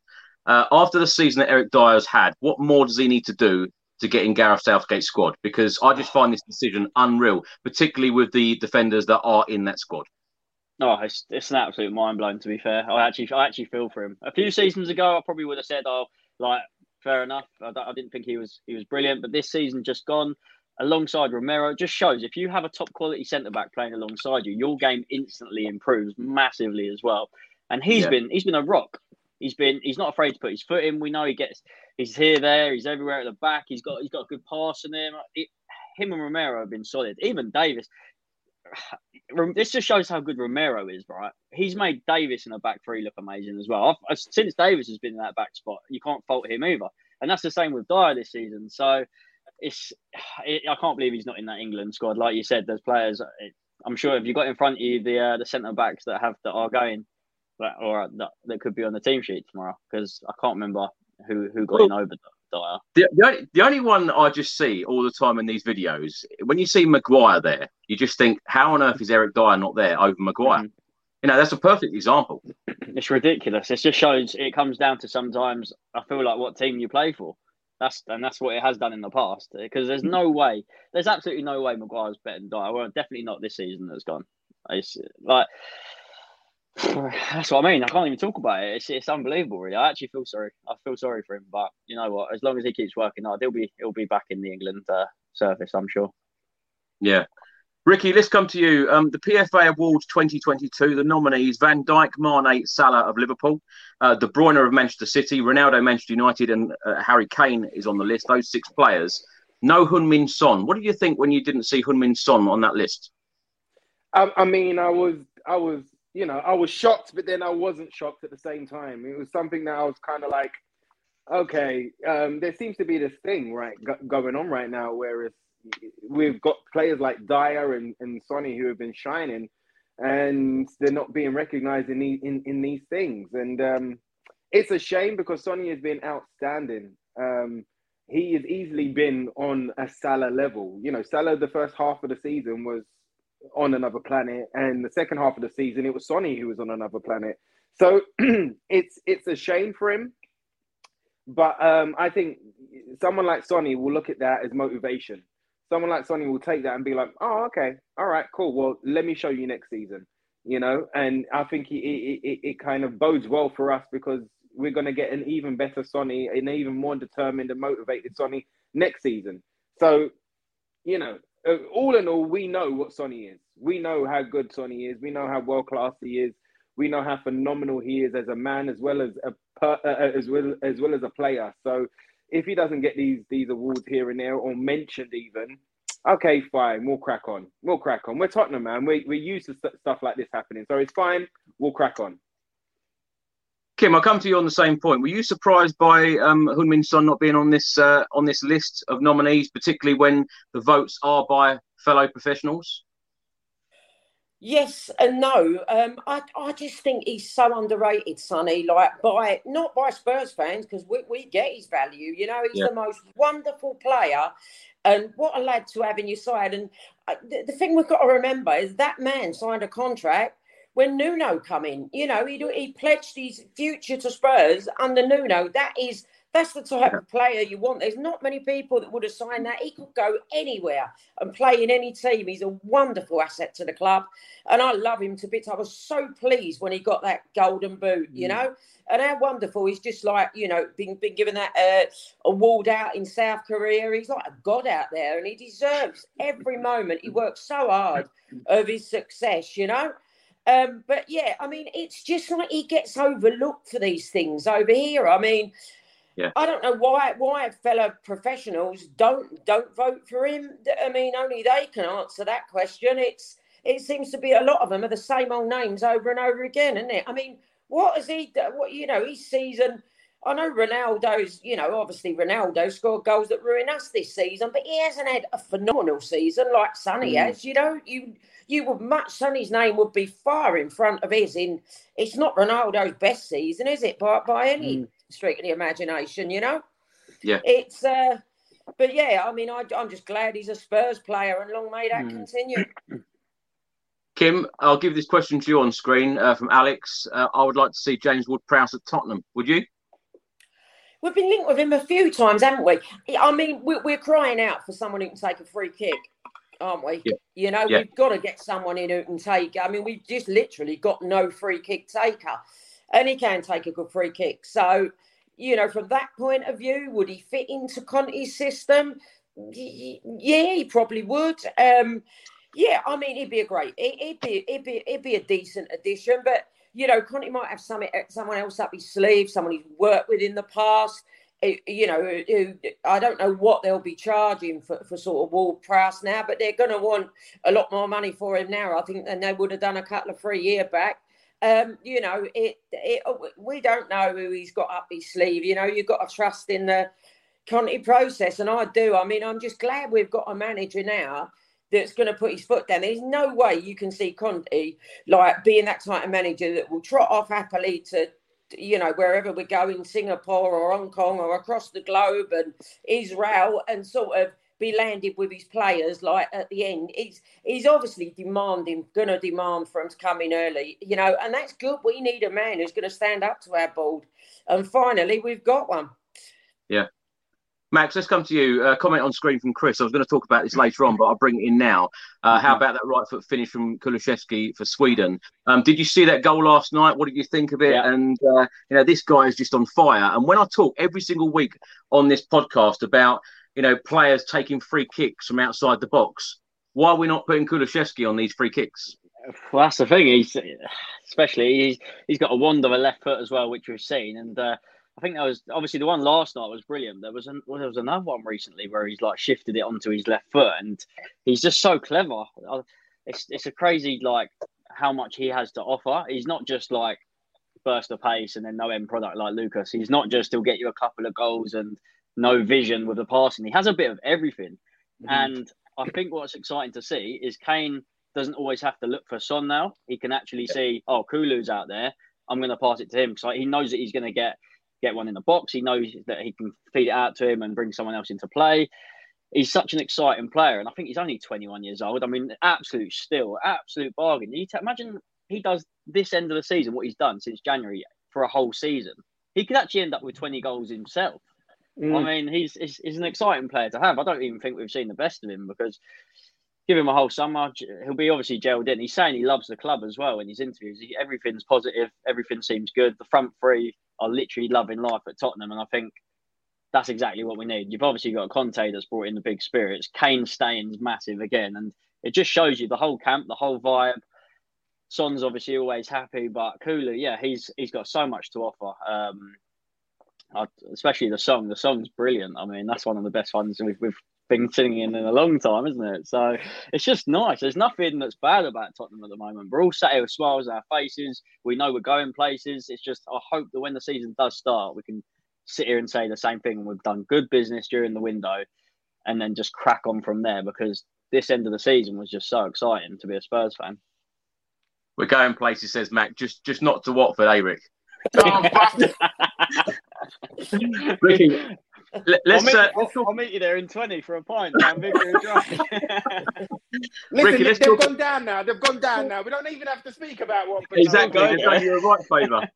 Speaker 1: Uh, after the season that Eric Dier's had, what more does he need to do to get in Gareth Southgate's squad? Because I just find this decision unreal, particularly with the defenders that are in that squad.
Speaker 4: Oh, it's, it's an absolute mind blowing. To be fair, I actually I actually feel for him. A few seasons ago, I probably would have said, "Oh, like fair enough." I, I didn't think he was he was brilliant, but this season just gone alongside Romero just shows if you have a top quality centre back playing alongside you, your game instantly improves massively as well. And he's yeah. been he's been a rock. He's been he's not afraid to put his foot in. We know he gets he's here there. He's everywhere at the back. He's got he's got a good pass in him. It, him and Romero have been solid. Even Davies. This just shows how good Romero is, right? He's made Davies in the back three look amazing as well. I've, since Davies has been in that back spot, you can't fault him either. And that's the same with Dier this season. So it's it, I can't believe he's not in that England squad. Like you said, there's players. I'm sure if you got in front of you the uh, the centre backs that have that are going, that, or that, that could be on the team sheet tomorrow because I can't remember who who got well, in over Dier.
Speaker 1: The, the, only, the only one I just see all the time in these videos, when you see Maguire there, you just think, how on earth is Eric Dier not there over Maguire? Mm. You know, that's a perfect example.
Speaker 4: It's ridiculous. It just shows it comes down to sometimes I feel like what team you play for. That's and that's what it has done in the past. Because there's no way, there's absolutely no way Maguire's better than Dier. Well, definitely not this season that's gone. It's like That's what I mean. I can't even talk about it. It's, it's unbelievable, really. I actually feel sorry. I feel sorry for him, but you know what? As long as he keeps working hard, he'll be he'll be back in the England uh, service, I'm sure.
Speaker 1: Yeah. Ricky, let's come to you. Um, the PFA Awards 2022, the nominees Van Dijk, Mane, Salah of Liverpool, uh, De Bruyne of Manchester City, Ronaldo, Manchester United, and uh, Harry Kane is on the list. Those six players. No Heung-min Son. What did you think when you didn't see Heung-min Son on that list?
Speaker 2: I, I mean, I was, I was, you know, I was shocked, but then I wasn't shocked at the same time. It was something that I was kind of like, okay, um, there seems to be this thing right going on right now where it's we've got players like Dier and, and Sonny who have been shining, and they're not being recognised in, the, in in these things. And um, it's a shame because Sonny has been outstanding. Um, he has easily been on a Salah level. You know, Salah the first half of the season was on another planet, and the second half of the season it was Sonny who was on another planet. So it's it's a shame for him. But um, I think someone like Sonny will look at that as motivation someone like Sonny will take that and be like, oh, okay, all right, cool. Well, let me show you next season, you know. And I think it it, it, it kind of bodes well for us because we're going to get an even better Sonny, an even more determined and motivated Sonny next season. So, you know, uh, all in all, we know what Sonny is. We know how good Sonny is. We know how world class he is. We know how phenomenal he is as a man, as well as a uh, uh, as well as well as a player. So if he doesn't get these these awards here and there or mentioned even, okay, fine, we'll crack on. We'll crack on. We're Tottenham, man. We we're used to stuff like this happening, so it's fine. We'll crack on.
Speaker 1: Kim, I'll come to you on the same point. Were you surprised by um, Heung-min Son not being on this uh, on this list of nominees, particularly when the votes are by fellow professionals?
Speaker 3: Yes and no. Um, I, I just think he's so underrated, Sonny. Like by not by Spurs fans because we, we get his value. You know, he's yeah. the most wonderful player, and what a lad to have in your side. And uh, the, the, thing we've got to remember is that man signed a contract when Nuno come in. You know, he he pledged his future to Spurs under Nuno. That is that's the type of player you want. There's not many people that would have signed that. He could go anywhere and play in any team. He's a wonderful asset to the club. And I love him to bits. I was so pleased when he got that golden boot, you mm. know, and how wonderful. He's just like, you know, been, been given that uh, award out in South Korea. He's like a god out there and he deserves every moment. He works so hard of his success, you know. Um, but yeah, I mean, it's just like he gets overlooked for these things over here. I mean,
Speaker 1: yeah.
Speaker 3: I don't know why why fellow professionals don't don't vote for him. I mean, only they can answer that question. It's it seems to be a lot of them are the same old names over and over again, isn't it? I mean, what has he done? What you know, his season. I know Ronaldo's, you know, obviously Ronaldo scored goals that ruin us this season, but he hasn't had a phenomenal season like Sonny mm. has. You know, you you would much Sonny's name would be far in front of his in it's not Ronaldo's best season, is it? By by any mm of the imagination, you know?
Speaker 1: Yeah.
Speaker 3: It's, uh, but yeah, I mean, I, am just glad he's a Spurs player and long may that mm. continue.
Speaker 1: Kim, I'll give this question to you on screen uh, from Alex. Uh, I would like to see James Ward Prowse at Tottenham. Would you?
Speaker 3: We've been linked with him a few times, haven't we? I mean, we're, we're crying out for someone who can take a free kick, aren't we?
Speaker 1: Yeah.
Speaker 3: You know,
Speaker 1: yeah.
Speaker 3: we've got to get someone in who can take. I mean, we've just literally got no free kick taker, and he can take a good free kick. So, you know, from that point of view, would he fit into Conte's system? Yeah, he probably would. Um, yeah, I mean, he'd be a great, he'd be, he'd be, he'd be a decent addition. But you know, Conte might have some, someone else up his sleeve, someone he's worked with in the past. You know, I don't know what they'll be charging for, for sort of Ward Prowse now, but they're going to want a lot more money for him now, I think, than they would have done a couple of three year back um, you know, it, it, oh, we don't know who he's got up his sleeve. You know, you've got to trust in the Conte process, and I do. I mean, I'm just glad we've got a manager now that's going to put his foot down. There's no way you can see Conte like being that type of manager that will trot off happily to, you know, wherever we go in Singapore or Hong Kong or across the globe and Israel and sort of be landed with his players like at the end. He's he's obviously demanding, gonna demand for him to come in early, you know, and that's good. We need a man who's gonna stand up to our board. And finally we've got one.
Speaker 1: Yeah. Max, let's come to you. Uh, comment on screen from Chris. I was going to talk about this later on, but I'll bring it in now. Uh, how about that right foot finish from Kulusevski for Sweden? Um, did you see that goal last night? What did you think of it?
Speaker 4: Yeah.
Speaker 1: And uh, you know, this guy is just on fire. And when I talk every single week on this podcast about you know players taking free kicks from outside the box, why are we not putting Kulusevski on these free kicks?
Speaker 4: Well, that's the thing. He's especially he's he's got a wand of a left foot as well, which we've seen. And uh, I think that was obviously the one last night was brilliant. There was an, well, there was another one recently where he's like shifted it onto his left foot, and he's just so clever. It's it's a crazy like how much he has to offer. He's not just like burst of pace and then no end product like Lucas. He's not just he'll get you a couple of goals and no vision with the passing. He has a bit of everything. Mm-hmm. And I think what's exciting to see is Kane doesn't always have to look for Son now. He can actually see, oh, Kulu's out there. I'm going to pass it to him. So he knows that he's going to get get one in the box. He knows that he can feed it out to him and bring someone else into play. He's such an exciting player, and I think he's only 21 years old. I mean, absolute still, absolute bargain. You t- imagine he does this end of the season what he's done since January for a whole season. He could actually end up with 20 goals himself.
Speaker 2: Mm.
Speaker 4: I mean, he's, he's he's an exciting player to have. I don't even think we've seen the best of him because give him a whole summer. He'll be obviously gelled in. He's saying he loves the club as well in his interviews. He, everything's positive. Everything seems good. The front three are literally loving life at Tottenham, and I think that's exactly what we need. You've obviously got Conte that's brought in the big spirits. Kane staying's massive again, and it just shows you the whole camp, the whole vibe. Son's obviously always happy, but Kulu, yeah, he's he's got so much to offer. Um, I, especially the song. The song's brilliant. I mean, that's one of the best ones we've, we've been singing in a long time, isn't it? So it's just nice. There's nothing that's bad about Tottenham at the moment. We're all sat here with smiles on our faces. We know we're going places. It's just I hope that when the season does start, we can sit here and say the same thing. We've done good business during the window, and then just crack on from there because this end of the season was just so exciting to be a Spurs fan.
Speaker 1: We're going places, says Mac. Just just not to Watford, eh, Rick? Ricky, let,
Speaker 4: I'll
Speaker 1: us
Speaker 4: meet,
Speaker 1: uh,
Speaker 4: I'll, I'll meet you there in 20 for a pint down Victory
Speaker 2: Listen,
Speaker 1: Ricky, let's
Speaker 2: they've
Speaker 1: talk-
Speaker 2: gone down now. They've gone down now. We don't even have to speak about what.
Speaker 1: exactly. They've done you a right favour.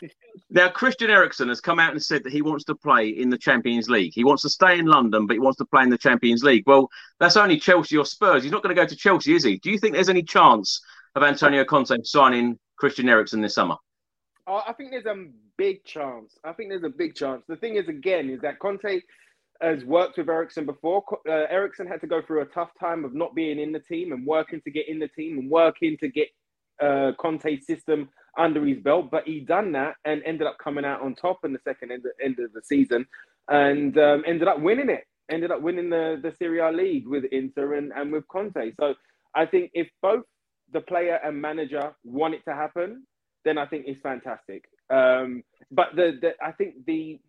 Speaker 1: Now, Christian Eriksen has come out and said that he wants to play in the Champions League. He wants to stay in London, but he wants to play in the Champions League. Well, that's only Chelsea or Spurs. He's not going to go to Chelsea, is he? Do you think there's any chance of Antonio Conte signing Christian Eriksen this summer?
Speaker 2: I think there's a big chance. I think there's a big chance. The thing is, again, is that Conte has worked with Eriksen before. Uh, Eriksen had to go through a tough time of not being in the team and working to get in the team and working to get uh, Conte's system under his belt. But he done that and ended up coming out on top in the second end, end of the season and um, ended up winning it. Ended up winning the, the Serie A league with Inter and, and with Conte. So I think if both the player and manager want it to happen, then I think it's fantastic. Um, but the, the I think the,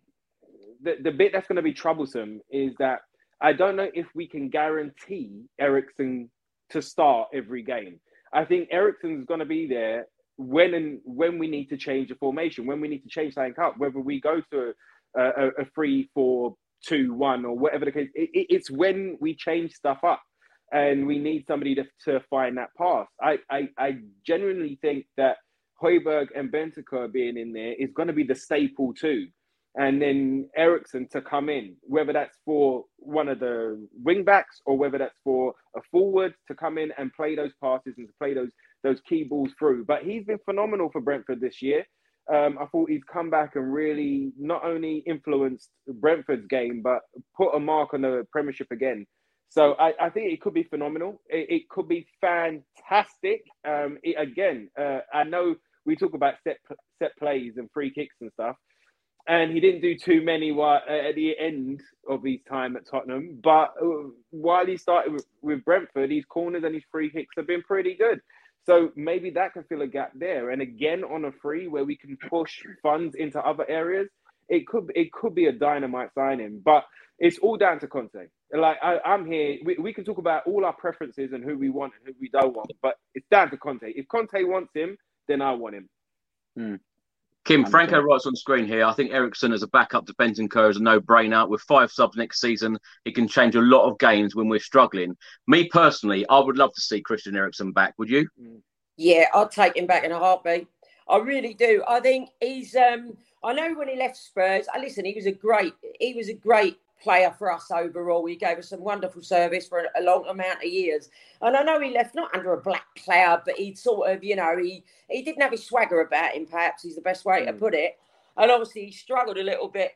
Speaker 2: the the bit that's going to be troublesome is that I don't know if we can guarantee Eriksen to start every game. I think Eriksen's going to be there when and when we need to change the formation, when we need to change something up, whether we go to a, a, a three, four, two, one, or whatever the case. It, it- it's when we change stuff up, and we need somebody to, to find that pass. I, I I genuinely think that Højbjerg and Bentancur being in there is going to be the staple too. And then Eriksen to come in, whether that's for one of the wing backs or whether that's for a forward to come in and play those passes and to play those those key balls through. But he's been phenomenal for Brentford this year. Um, I thought he's come back and really not only influenced Brentford's game, but put a mark on the Premiership again. So I, I think it could be phenomenal. It, it could be fantastic. Um, it, again, uh, I know we talk about set set plays and free kicks and stuff, and he didn't do too many uh, at the end of his time at Tottenham. But uh, while he started with, with Brentford, his corners and his free kicks have been pretty good. So maybe that can fill a gap there. And again, on a free where we can push funds into other areas, it could it could be a dynamite signing. But it's all down to Conte. Like I, I'm here, we, we can talk about all our preferences and who we want and who we don't want, but it's down to Conte. If Conte wants him, then I want him. Hmm.
Speaker 1: Kim, Franco writes on screen here. I think Eriksen as a backup to Bentancur is a no-brainer. With five subs next season, it can change a lot of games when we're struggling. Me personally, I would love to see Christian Eriksen back. Would you? Hmm.
Speaker 3: Yeah, I'd take him back in a heartbeat. I really do. I think he's. Um, I know when he left Spurs. I listen. He was a great. He was a great player for us overall. He gave us some wonderful service for a long amount of years. And I know he left not under a black cloud, but he sort of, you know, he he didn't have his swagger about him. Perhaps is the best way to hmm. put it. And obviously he struggled a little bit,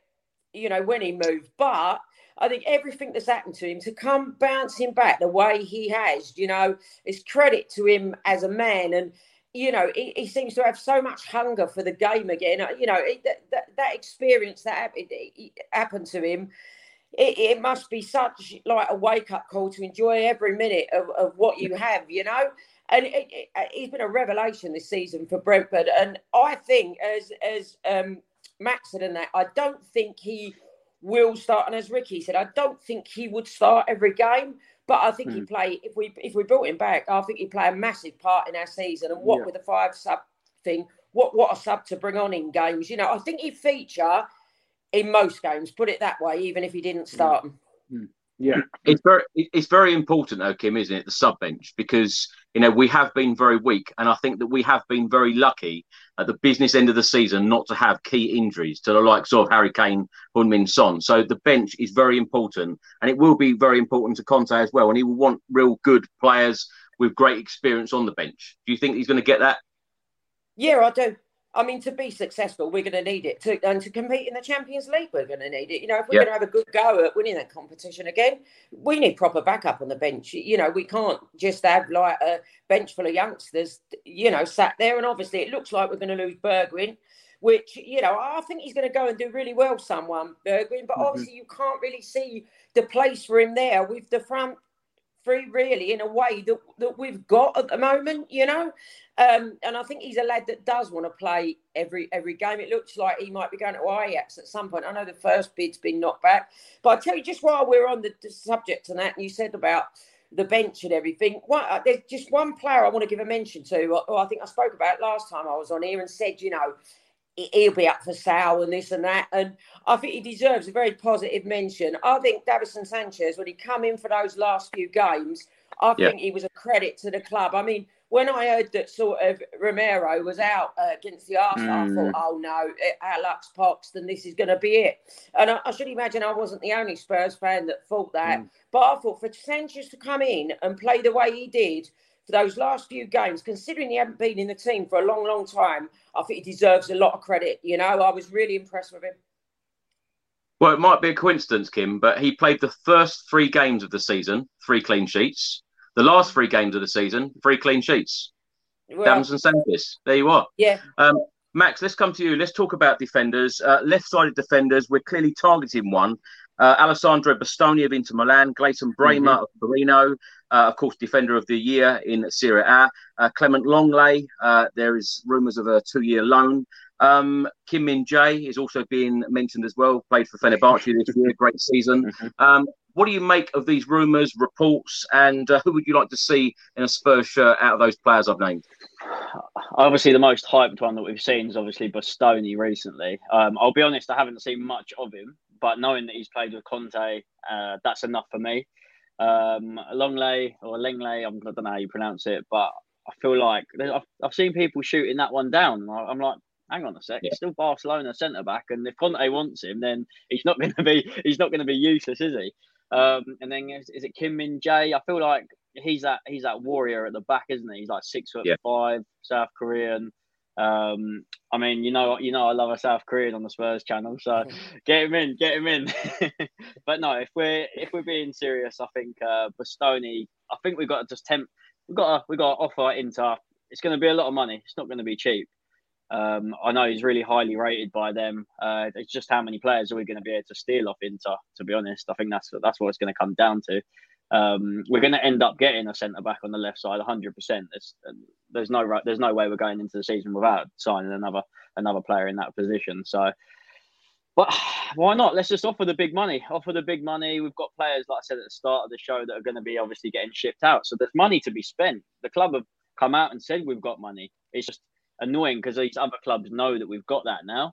Speaker 3: you know, when he moved. But I think everything that's happened to him to come bouncing back the way he has, you know, is credit to him as a man. And you know, he, he, seems to have so much hunger for the game again. You know, it, that, that experience that happened, happened to him it, it must be such like a wake up call to enjoy every minute of, of what you have, you know. And it, it, he's been a revelation this season for Brentford. And I think, as as um, Max said in that, I don't think he will start. And as Ricky said, I don't think he would start every game. But I think mm. he play if we if we brought him back, I think he'd play a massive part in our season. And what yeah. with the five sub thing, what what a sub to bring on in games. You know, I think he'd feature in most games. Put it that way, even if he didn't start them.
Speaker 2: Mm. Yeah,
Speaker 1: it's very it's very important though, Kim, isn't it? The sub bench because you know we have been very weak, and I think that we have been very lucky at the business end of the season not to have key injuries to the likes of Harry Kane, Heung-min Son. So the bench is very important, and it will be very important to Conte as well, and he will want real good players with great experience on the bench. Do you think he's going to get that?
Speaker 3: Yeah, I do. I mean, to be successful, we're going to need it. To, and to compete in the Champions League, we're going to need it. You know, if we're going to have a good go at winning that competition again, we need proper backup on the bench. You know, we can't just have like a bench full of youngsters, you know, sat there. And obviously, it looks like we're going to lose Bergwijn, which, you know, I think he's going to go and do really well, someone, Bergwijn. But mm-hmm. obviously, you can't really see the place for him there with the front three, really, in a way that, that we've got at the moment, you know. Um, and I think he's a lad that does want to play every every game. It looks like he might be going to Ajax at some point. I know the first bid's been knocked back, but I tell you, just while we're on the, the subject and that, and you said about the bench and everything. Uh, there's just one player I want to give a mention to, or, I think I spoke about last time I was on here and said, you know, he'll be up for sale and this and that. And I think he deserves a very positive mention. I think Davinson Sanchez, when he come in for those last few games, I yeah. think he was a credit to the club. I mean, when I heard that sort of Romero was out uh, against the Arsenal, mm. I thought, mm. oh no, our luck's poxed and this is going to be it. And I, I, should imagine I wasn't the only Spurs fan that thought that. Mm. But I thought for Sanchez to come in and play the way he did for those last few games, considering he hadn't been in the team for a long, long time, I think he deserves a lot of credit. You know, I was really impressed with him.
Speaker 1: Well, it might be a coincidence, Kim, but he played the first three games of the season, three clean sheets. The last three games of the season, three clean sheets. Well, Davinson Sanchez. There you are.
Speaker 3: Yeah.
Speaker 1: Um, Max, let's come to you. Let's talk about defenders. Uh, left-sided defenders. We're clearly targeting one. Uh, Alessandro Bastoni of Inter Milan, Gleison Bremer mm-hmm. of Torino, uh, of course, defender of the year in Serie A. Uh, Clement Longley, Uh, there is rumours of a two-year loan. Um, Kim Min Jae is also being mentioned as well. Played for Fenerbahce this year. Great season. Mm-hmm. Um, what do you make of these rumours, reports, and uh, who would you like to see in a Spurs shirt out of those players I've named?
Speaker 4: Obviously, the most hyped one that we've seen is obviously Bastoni recently. Um, I'll be honest, I haven't seen much of him, but knowing that he's played with Conte, uh, that's enough for me. Um, Longley or Lengley, I don't know how you pronounce it, but I feel like I've, I've seen people shooting that one down. I'm like, hang on a sec, yeah. he's still Barcelona centre back, and if Conte wants him, then he's not going to be he's not going to be useless, is he? Um, and then is, is, it Kim Min Jae? I feel like he's that he's that warrior at the back, isn't he? He's like six foot yeah. five, South Korean. Um, I mean, you know, you know, I love a South Korean on the Spurs channel, so get him in, get him in. but no, if we're if we're being serious, I think uh, Bastoni. I think we've got to just tempt. We've got to, we've got to offer Inter. It's going to be a lot of money. It's not going to be cheap. Um, I know he's really highly rated by them. Uh, it's just how many players are we going to be able to steal off Inter? To be honest, I think that's that's what it's going to come down to. Um, we're going to end up getting a centre back on the left side, 100. percent There's there's no there's no way we're going into the season without signing another another player in that position. So, but why not? Let's just offer the big money. Offer the big money. We've got players, like I said at the start of the show, that are going to be obviously getting shipped out. So there's money to be spent. The club have come out and said we've got money. It's just annoying because these other clubs know that we've got that now,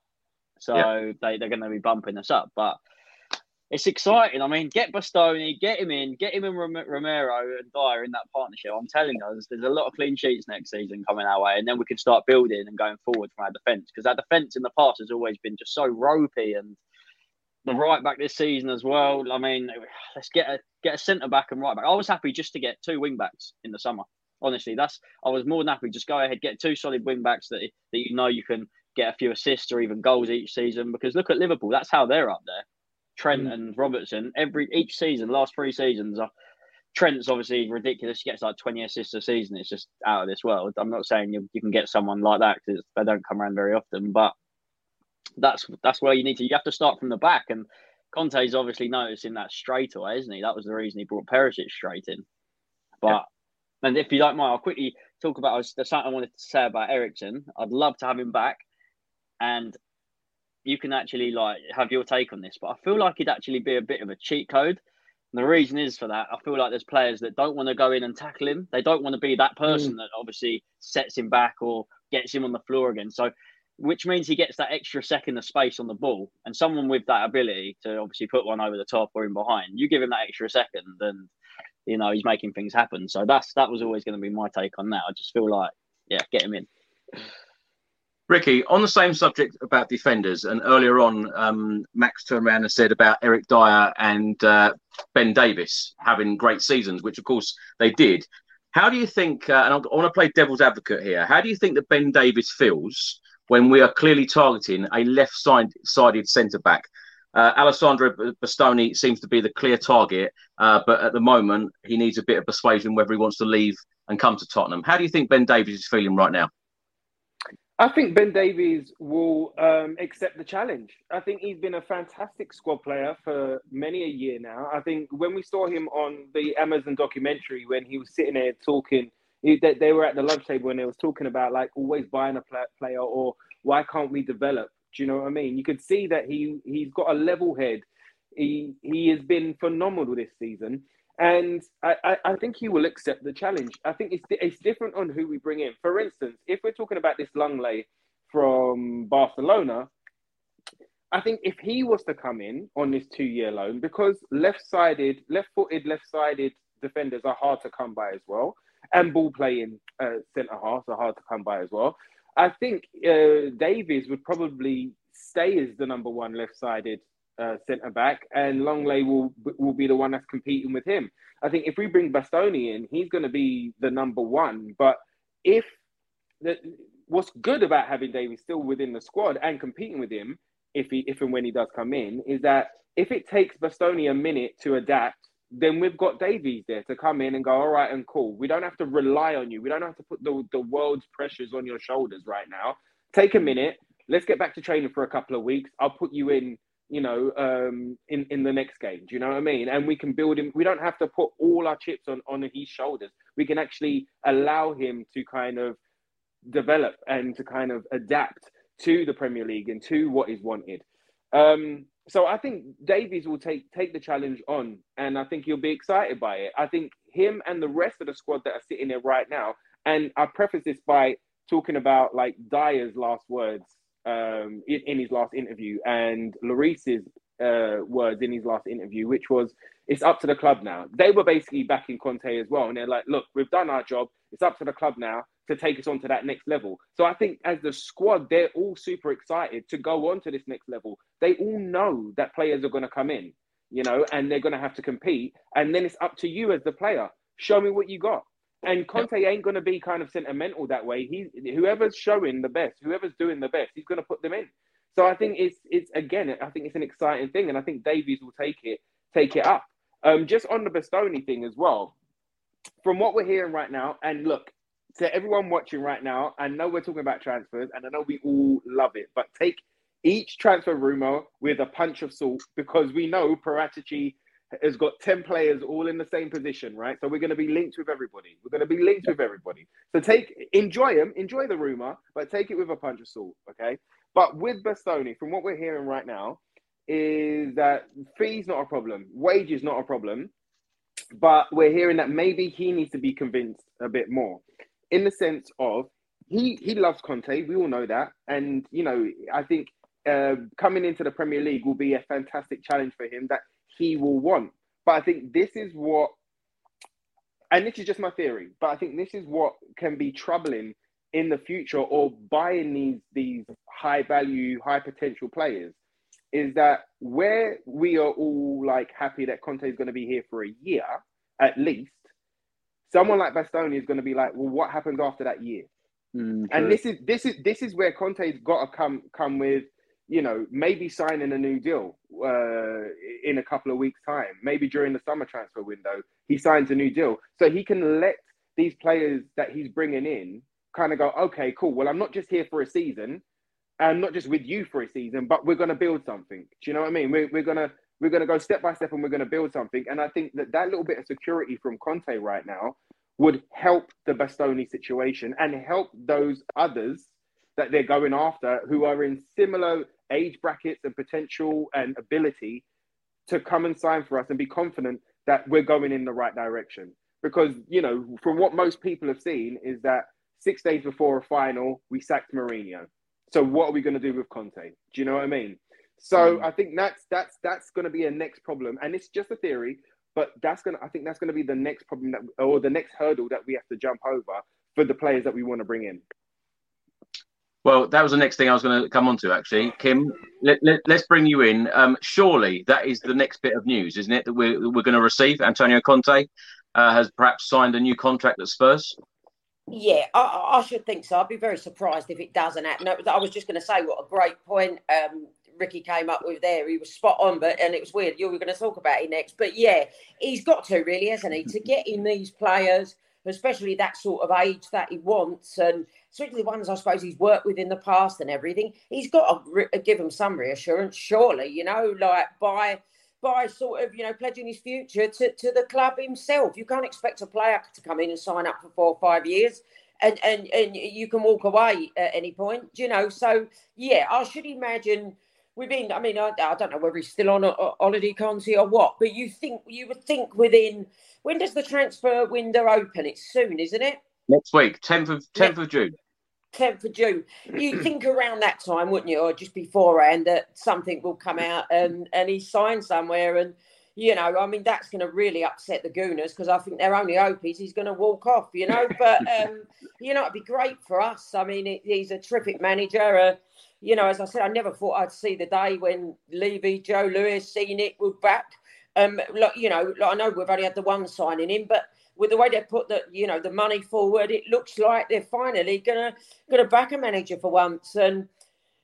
Speaker 4: so yeah. they they're going to be bumping us up. But it's exciting. I mean, get Bastoni, get him in, get him in Romero and Dier in that partnership. I'm telling there's, there's, a lot of clean sheets next season coming our way, and then we can start building and going forward from our defence because our defence in the past has always been just so ropey and the right back this season as well. I mean, let's get a get a centre back and right back. I was happy just to get two wing backs in the summer. Honestly, that's I was more than happy. Just go ahead, get two solid wing backs that that you know you can get a few assists or even goals each season. Because look at Liverpool, that's how they're up there. Trent mm. and Robertson every each season, last three seasons. Uh, Trent's obviously ridiculous. He gets like 20 assists a season. It's just out of this world. I'm not saying you, you can get someone like that because they don't come around very often, but that's that's where you need to. You have to start from the back, and Conte's obviously noticing that straight away, isn't he? That was the reason he brought Perisic straight in. But yeah. and if you don't mind, I'll quickly talk about. There's something I wanted to say about Eriksen. I'd love to have him back, and you can actually like have your take on this. But I feel like it'd actually be a bit of a cheat code. And the reason is for that, I feel like there's players that don't want to go in and tackle him. They don't want to be that person mm. that obviously sets him back or gets him on the floor again. So which means he gets that extra second of space on the ball. And someone with that ability to obviously put one over the top or in behind, you give him that extra second, and you know he's making things happen. So that's that was always going to be my take on that. I just feel like, yeah, get him in.
Speaker 1: Ricky, on the same subject about defenders, and earlier on, um, Max turned around and said about Eric Dier and uh, Ben Davies having great seasons, which of course they did. How do you think, uh, and I want to play devil's advocate here, how do you think that Ben Davies feels when we are clearly targeting a left-sided centre back. Uh, Alessandro Bastoni seems to be the clear target, uh, but at the moment he needs a bit of persuasion whether he wants to leave and come to Tottenham. How do you think Ben Davies is feeling right now?
Speaker 2: I think Ben Davies will um, accept the challenge. I think he's been a fantastic squad player for many a year now. I think when we saw him on the Amazon documentary, when he was sitting there talking they, they were at the lunch table and they was talking about like always buying a player or why can't we develop? Do you know what I mean? You could see that he he's got a level head. He he has been phenomenal this season, and I, I, I think he will accept the challenge. I think it's it's different on who we bring in. For instance, if we're talking about this Lenglet from Barcelona, I think if he was to come in on this two-year loan, because left-sided, left-footed, left-sided defenders are hard to come by as well and ball playing uh, centre halves are hard to come by as well. I think uh, Davies would probably stay as the number one left-sided uh, centre back, and Longley will will be the one that's competing with him. I think if we bring Bastoni in, he's going to be the number one. But if the, what's good about having Davies still within the squad and competing with him, if he if and when he does come in, is that if it takes Bastoni a minute to adapt then we've got Davies there to come in and go, all right, and cool. We don't have to rely on you. We don't have to put the, the world's pressures on your shoulders right now. Take a minute. Let's get back to training for a couple of weeks. I'll put you in, you know, um, in, in the next game. Do you know what I mean? And we can build him. We don't have to put all our chips on, on his shoulders. We can actually allow him to kind of develop and to kind of adapt to the Premier League and to what is wanted. Um, so I think Davies will take take the challenge on, and I think he'll be excited by it. I think him and the rest of the squad that are sitting there right now, and I preface this by talking about like Dier's last words um, in, in, his last interview and Lloris's uh, words in his last interview, which was, "It's up to the club now." They were basically backing Conte as well, and they're like, "Look, we've done our job. It's up to the club now to take us on to that next level. So I think as the squad, they're all super excited to go on to this next level. They all know that players are going to come in, you know, and they're going to have to compete. And then it's up to you as the player. Show me what you got. And Conte ain't going to be kind of sentimental that way. He, whoever's showing the best, whoever's doing the best, he's going to put them in. So I think it's it's again, I think it's an exciting thing, and I think Davies will take it take it up. Um, just on the Bastoni thing as well. From what we're hearing right now, and look, to everyone watching right now, I know we're talking about transfers and I know we all love it, but take each transfer rumor with a punch of salt because we know Paratici has got 10 players all in the same position, right? So we're going to be linked with everybody. We're going to be linked with everybody. So take, enjoy them, enjoy the rumor, but take it with a punch of salt, okay? But with Bastoni, from what we're hearing right now, is that fees not a problem, wages not a problem, but we're hearing that maybe he needs to be convinced a bit more in the sense of he he loves Conte. We all know that, and you know I think uh, coming into the Premier League will be a fantastic challenge for him. That he will want. But I think this is what, and this is just my theory, but I think this is what can be troubling in the future or buying these these high value, high potential players is that where we are all like happy that Conte is going to be here for a year at least, someone like Bastoni is going to be like, well, what happens after that year?
Speaker 4: Mm,
Speaker 2: and this is this is this is where Conte's got to come come with, you know, maybe signing a new deal uh, in a couple of weeks' time. Maybe during the summer transfer window, he signs a new deal so he can let these players that he's bringing in kind of go, okay, cool. Well, I'm not just here for a season, and not just with you for a season, but we're going to build something. Do you know what I mean? We're, we're gonna we're gonna go step by step, and we're going to build something. And I think that that little bit of security from Conte right now would help the Bastoni situation and help those others that they're going after who are in similar age brackets and potential and ability to come and sign for us and be confident that we're going in the right direction. Because, you know, from what most people have seen is that six days before a final, we sacked Mourinho. So what are we going to do with Conte? Do you know what I mean? So mm. I think that's that's that's going to be a next problem, and it's just a theory, but that's gonna I think that's going to be the next problem that or the next hurdle that we have to jump over for the players that we want to bring in.
Speaker 1: Well, that was the next thing I was going to come on to, actually. Kim, let, let, us bring you in. Um, surely that is the next bit of news, isn't it? That we're, we're going to receive. Antonio Conte uh, has perhaps signed a new contract at Spurs.
Speaker 3: Yeah, I, I should think so. I'd be very surprised if it doesn't happen. I was just going to say what a great point um, Ricky came up with there. He was spot on, but and it was weird. You were going to talk about it next, but yeah, he's got to really, hasn't he, to get in these players, especially that sort of age that he wants, and especially the ones I suppose he's worked with in the past and everything. He's got to re- uh, give him some reassurance, surely. You know, like by by sort of you know pledging his future to, to the club himself. You can't expect a player to come in and sign up for four or five years. And, and and you can walk away at any point, you know. So yeah, I should imagine we've been. I mean, I, I don't know whether he's still on a, a holiday, Conte, or what. But you think you would think within when does the transfer window open? It's soon, isn't it?
Speaker 1: Next week, tenth of tenth of June.
Speaker 3: 10th of June. You think around that time, wouldn't you, or just beforehand, that something will come out and and he's signed somewhere, and you know, I mean, that's going to really upset the Gooners because I think their only hope is he's going to walk off, you know. But um, you know, it'd be great for us. I mean, it, he's a terrific manager. Uh, you know, as I said, I never thought I'd see the day when Levy, Joe Lewis, Scenic were back. Um, like, you know, like I know we've only had the one signing in, but with the way they put the you know the money forward, it looks like they're finally gonna gonna back a manager for once. And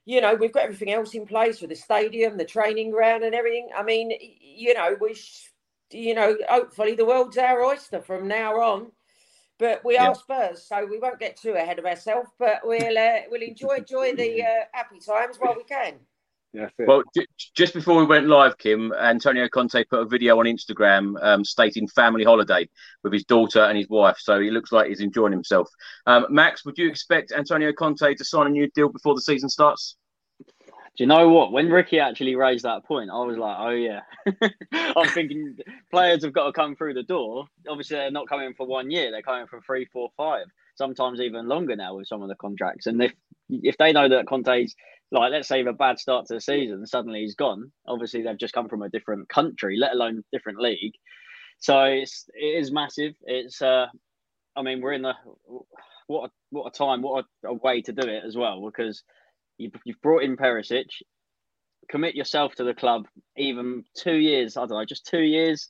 Speaker 3: you know we've got everything else in place with the stadium, the training ground, and everything. I mean, you know we, sh- you know, hopefully the world's our oyster from now on. But we are Spurs, so we won't get too ahead of ourselves. But we'll uh, we'll enjoy enjoy the uh, happy times while we can.
Speaker 1: Yeah, well, j- just before we went live, Kim, Antonio Conte put a video on Instagram um, stating family holiday with his daughter and his wife. So he looks like he's enjoying himself. Um, Max, would you expect Antonio Conte to sign a new deal before the season starts?
Speaker 4: Do you know what? When Ricky actually raised that point, I was like, oh, yeah. I'm thinking players have got to come through the door. Obviously, they're not coming for one year, they're coming for three, four, five, sometimes even longer now with some of the contracts. And if if they know that Conte's like, let's say, a bad start to the season, suddenly he's gone. Obviously, they've just come from a different country, let alone different league. So it's it is massive. It's uh, I mean, we're in the what a, what a time, what a, a way to do it as well because you, you've brought in Perisic, commit yourself to the club, even two years. I don't know, just two years,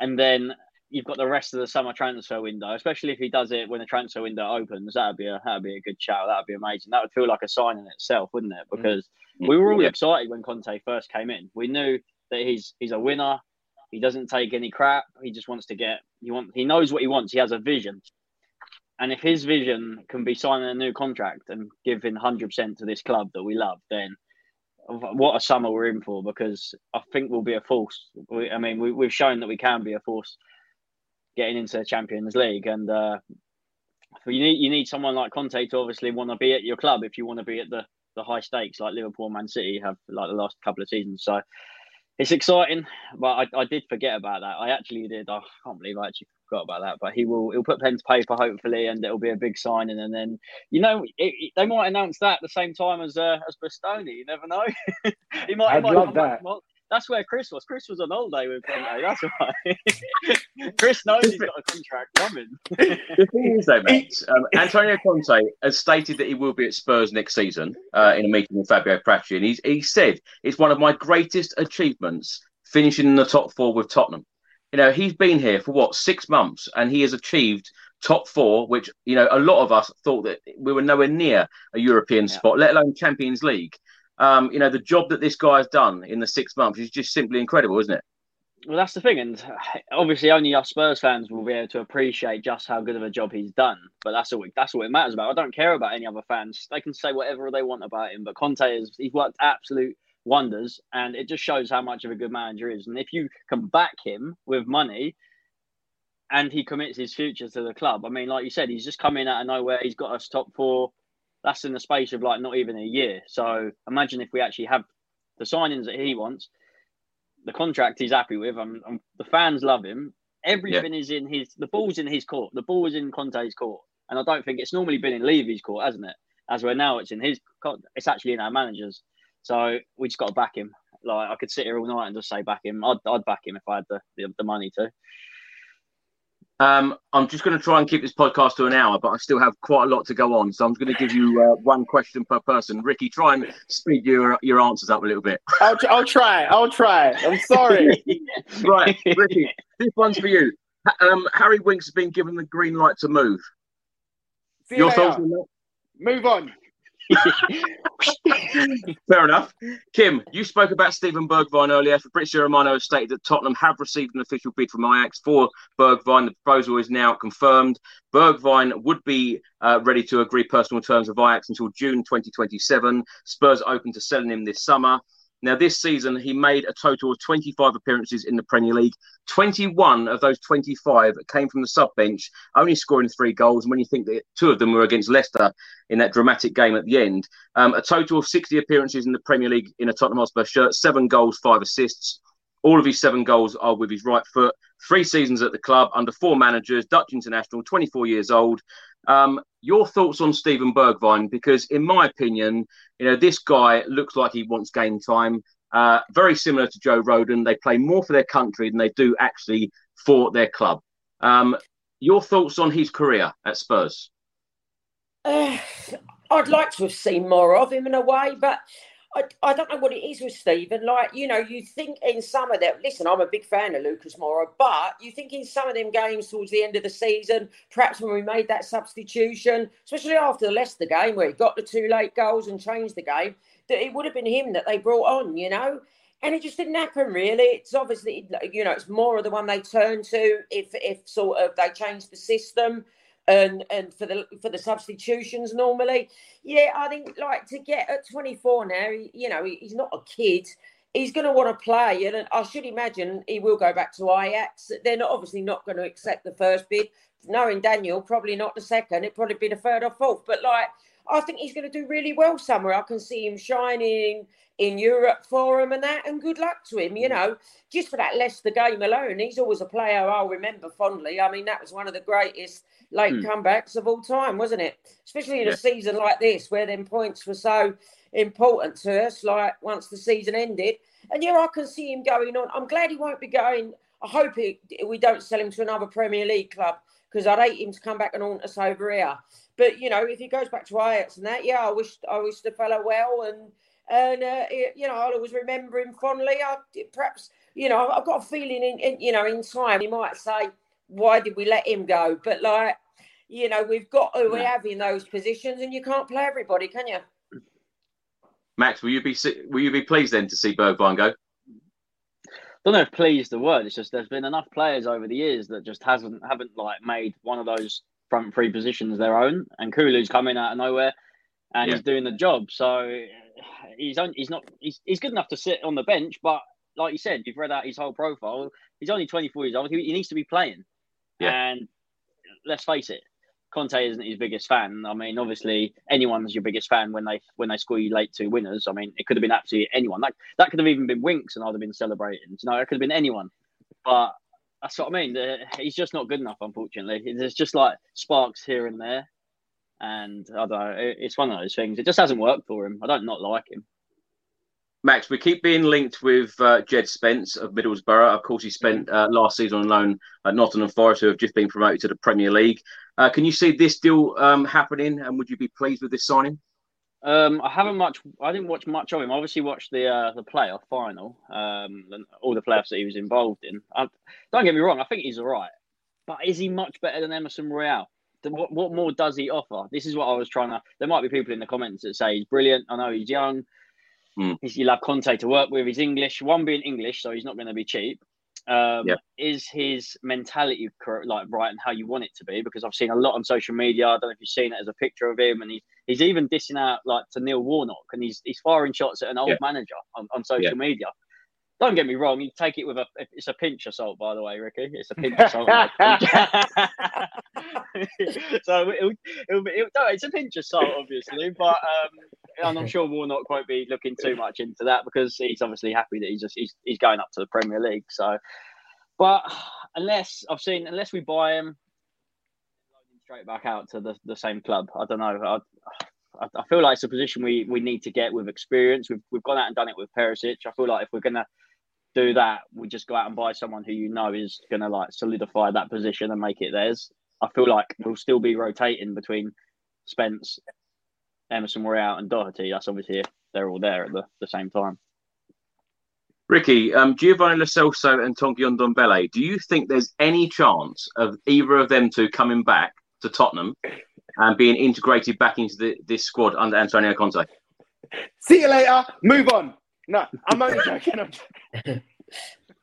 Speaker 4: and then you've got the rest of the summer transfer window, especially if he does it when the transfer window opens. That'd be a that'd be a good shout. That'd be amazing. That would feel like a sign in itself, wouldn't it? Because mm-hmm. we were all yeah. excited when Conte first came in. We knew that he's he's a winner. He doesn't take any crap. He just wants to get. He want. He knows what he wants. He has a vision. And if his vision can be signing a new contract and giving hundred percent to this club that we love, then what a summer we're in for. Because I think we'll be a force. We, I mean, we, we've shown that we can be a force getting into the Champions League. And uh, you need you need someone like Conte to obviously want to be at your club if you want to be at the the high stakes like Liverpool, Man City have like the last couple of seasons. So it's exciting, but I, I did forget about that. I actually did. I can't believe I actually forgot about that. But he will he'll put pen to paper hopefully, and it'll be a big signing. And then you know it, it, they might announce that at the same time as uh, as Bastoni. You never know.
Speaker 2: he might. I'd he might
Speaker 4: love
Speaker 2: that.
Speaker 4: Back, that's where Chris was. Chris was on holiday with Conte. That's why. Chris knows he's got a contract coming.
Speaker 1: the thing is, though, Matt, um, Antonio Conte has stated that he will be at Spurs next season uh, in a meeting with Fabio Paratici, and he's, he said it's one of my greatest achievements finishing in the top four with Tottenham. You know, he's been here for what six months, and he has achieved top four, which you know a lot of us thought that we were nowhere near a European yeah. spot, let alone Champions League. Um, you know, the job that this guy has done in the six months is just simply incredible, isn't it?
Speaker 4: Well, that's the thing, and obviously, only us Spurs fans will be able to appreciate just how good of a job he's done. But that's all. That's all it matters about. I don't care about any other fans. They can say whatever they want about him, but Conte is he's worked absolute wonders, and it just shows how much of a good manager is. And if you can back him with money, and he commits his future to the club, I mean, like you said, he's just come in out of nowhere. He's got us top four. That's in the space of like not even a year. So imagine if we actually have the signings that he wants, the contract he's happy with. I'm, I'm the fans love him. Everything yeah. is in his. The ball's in his court. The ball is in Conte's court, and I don't think it's normally been in Levy's court, hasn't it? As we're now, it's in his. It's actually in our managers. So we just got to back him. Like I could sit here all night and just say back him. I'd, I'd back him if I had the, the, the money to.
Speaker 1: Um, I'm just going to try and keep this podcast to an hour, but I still have quite a lot to go on. So I'm going to give you uh, one question per person. Ricky, try and speed your your answers up a little bit.
Speaker 2: I'll, I'll try. I'll try. I'm sorry.
Speaker 1: right, Ricky, this one's for you. Um, Harry Winks has been given the green light to move.
Speaker 2: See your thoughts on that? Move on.
Speaker 1: Fair enough. Kim, you spoke about Steven Bergwijn earlier. Fabrizio Romano has stated that Tottenham have received an official bid from Ajax for Bergwijn. The proposal is now confirmed. Bergwijn would be uh, ready to agree personal terms with Ajax until June 2027. Spurs open to selling him this summer. Now, this season, he made a total of 25 appearances in the Premier League. 21 of those 25 came from the sub bench, only scoring three goals. And when you think that two of them were against Leicester in that dramatic game at the end, um, a total of 60 appearances in the Premier League in a Tottenham Hotspur shirt, seven goals, five assists. All of his seven goals are with his right foot. Three seasons at the club under four managers, Dutch international, 24 years old. Um, your thoughts on Steven Bergwijn? Because in my opinion, you know this guy looks like he wants game time. Uh, very similar to Joe Rodon. They play more for their country than they do actually for their club. Um, your thoughts on his career at Spurs?
Speaker 3: Uh, I'd like to have seen more of him in a way, but I, I don't know what it is with Stephen. Like, you know, you think in some of them, listen, I'm a big fan of Lucas Moura, but you think in some of them games towards the end of the season, perhaps when we made that substitution, especially after the Leicester game where he got the two late goals and changed the game, that it would have been him that they brought on, you know? And it just didn't happen really. It's obviously, you know, it's more of the one they turn to if, if sort of they change the system and and for the for the substitutions normally. Yeah, I think like to get at 24 now, you know, he's not a kid. He's going to want to play, and I should imagine he will go back to Ajax. They're not obviously not going to accept the first bid. Knowing Daniel, probably not the second. It'd probably be the third or fourth. But like, I think he's going to do really well somewhere. I can see him shining in Europe for him and that. And good luck to him, you mm. know, just for that Leicester game alone. He's always a player I'll remember fondly. I mean, that was one of the greatest late mm. comebacks of all time, wasn't it? Especially in yeah. a season like this where them points were so important to us, like once the season ended. And yeah, I can see him going on. I'm glad he won't be going. I hope it, we don't sell him to another Premier League club because I'd hate him to come back and haunt us over here. But you know, if he goes back to Ajax and that, yeah, I wish I wish the fellow well, and and uh, you know, I'll always remember him fondly. I perhaps you know, I've got a feeling in, in you know in time he might say, why did we let him go? But like, you know, we've got who we have in those positions, and you can't play everybody, can you?
Speaker 1: Max, will you be will you be pleased then to see Bergwijn go?
Speaker 4: I don't know if pleased the word. It's just there's been enough players over the years that just hasn't haven't like made one of those front three positions their own. And Kulu's coming out of nowhere and yeah. he's doing the job. So he's on, he's not he's, he's good enough to sit on the bench, but like you said, you've read out his whole profile. He's only 24 years old. He, he needs to be playing. Yeah. And let's face it, Conte isn't his biggest fan. I mean, obviously, anyone's your biggest fan when they when they score you late two winners. I mean, it could have been absolutely anyone. That that could have even been Winks, and I'd have been celebrating. You know, it could have been anyone. But that's what I mean. He's just not good enough, unfortunately. There's just like sparks here and there, and I don't know. It's one of those things. It just hasn't worked for him. I don't not like him.
Speaker 1: Max, we keep being linked with uh, Jed Spence of Middlesbrough. Of course, he spent uh, last season on loan at Nottingham Forest, who have just been promoted to the Premier League. Uh, can you see this deal um, happening, and would you be pleased with this signing?
Speaker 4: Um, I haven't much. I didn't watch much of him. I obviously watched the uh, the playoff final, um, and all the playoffs that he was involved in. I, don't get me wrong. I think he's all right, but is he much better than Emerson Royal? What, what more does he offer? This is what I was trying to. There might be people in the comments that say he's brilliant. I know he's young. Mm. He's, you'll have Conte to work with. He's English. One being English, so he's not going to be cheap. Um, yeah. Is his mentality correct, like right and how you want it to be? Because I've seen a lot on social media. I don't know if you've seen it as a picture of him, and he's he's even dissing out like to Neil Warnock, and he's he's firing shots at an old yeah. manager on, on social yeah. media. Don't get me wrong, you take it with a it's a pinch of salt, by the way, Ricky. It's a pinch of salt. so it'll, it'll be, it'll, no, it's a pinch of salt, obviously, but um, and I'm sure Warnock won't be looking too much into that because he's obviously happy that he's just he's, he's going up to the Premier League. So, but unless I've seen unless we buy him, straight back out to the, the same club. I don't know. I, I feel like it's a position we, we need to get with experience. We've, we've gone out and done it with Perisic. I feel like if we're going to do that, we just go out and buy someone who you know is going to like solidify that position and make it theirs. I feel like we'll still be rotating between Spence, Emerson Royal, and Doherty. That's obviously if they're all there at the, the same time.
Speaker 1: Ricky, um, Giovanni Lo Celso and Tanguy Ndombele, do you think there's any chance of either of them two coming back to Tottenham and being integrated back into the, this squad under Antonio Conte?
Speaker 2: See you later. Move on. No, I'm only joking. I'm joking.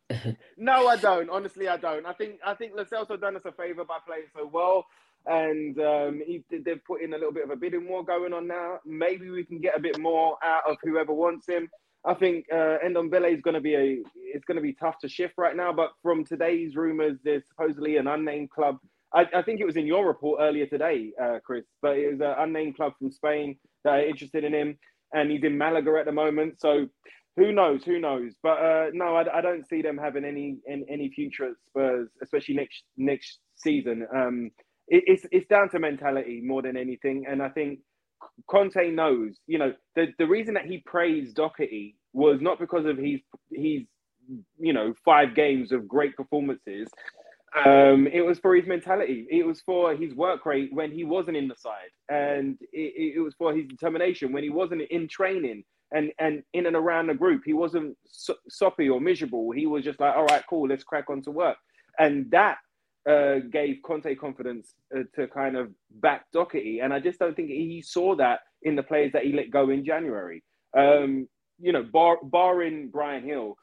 Speaker 2: no, I don't. Honestly, I don't. I think I think Lo Celso done us a favour by playing so well, and um, he, they've put in a little bit of a bidding war going on now. Maybe we can get a bit more out of whoever wants him. I think uh, Ndombele is going to be a. It's going to be tough to shift right now. But from today's rumours, there's supposedly an unnamed club. I, I think it was in your report earlier today, uh, Chris. But it was an unnamed club from Spain that are interested in him, and he's in Malaga at the moment. So who knows? Who knows? But uh, no, I, I, don't see them having any, any, any future at Spurs, especially next next season. Um, it, it's it's down to mentality more than anything, and I think Conte knows. You know, the the reason that he praised Doherty was not because of his his you know five games of great performances. Um, it was for his mentality. It was for his work rate when he wasn't in the side, and it, it was for his determination when he wasn't in training and and in and around the group. He wasn't so, soppy or miserable. He was just like, all right, cool, let's crack on to work. And that uh, gave Conte confidence uh, to kind of back Doherty. And I just don't think he saw that in the players that he let go in January. Um, you know, bar, barring Bryan Gil,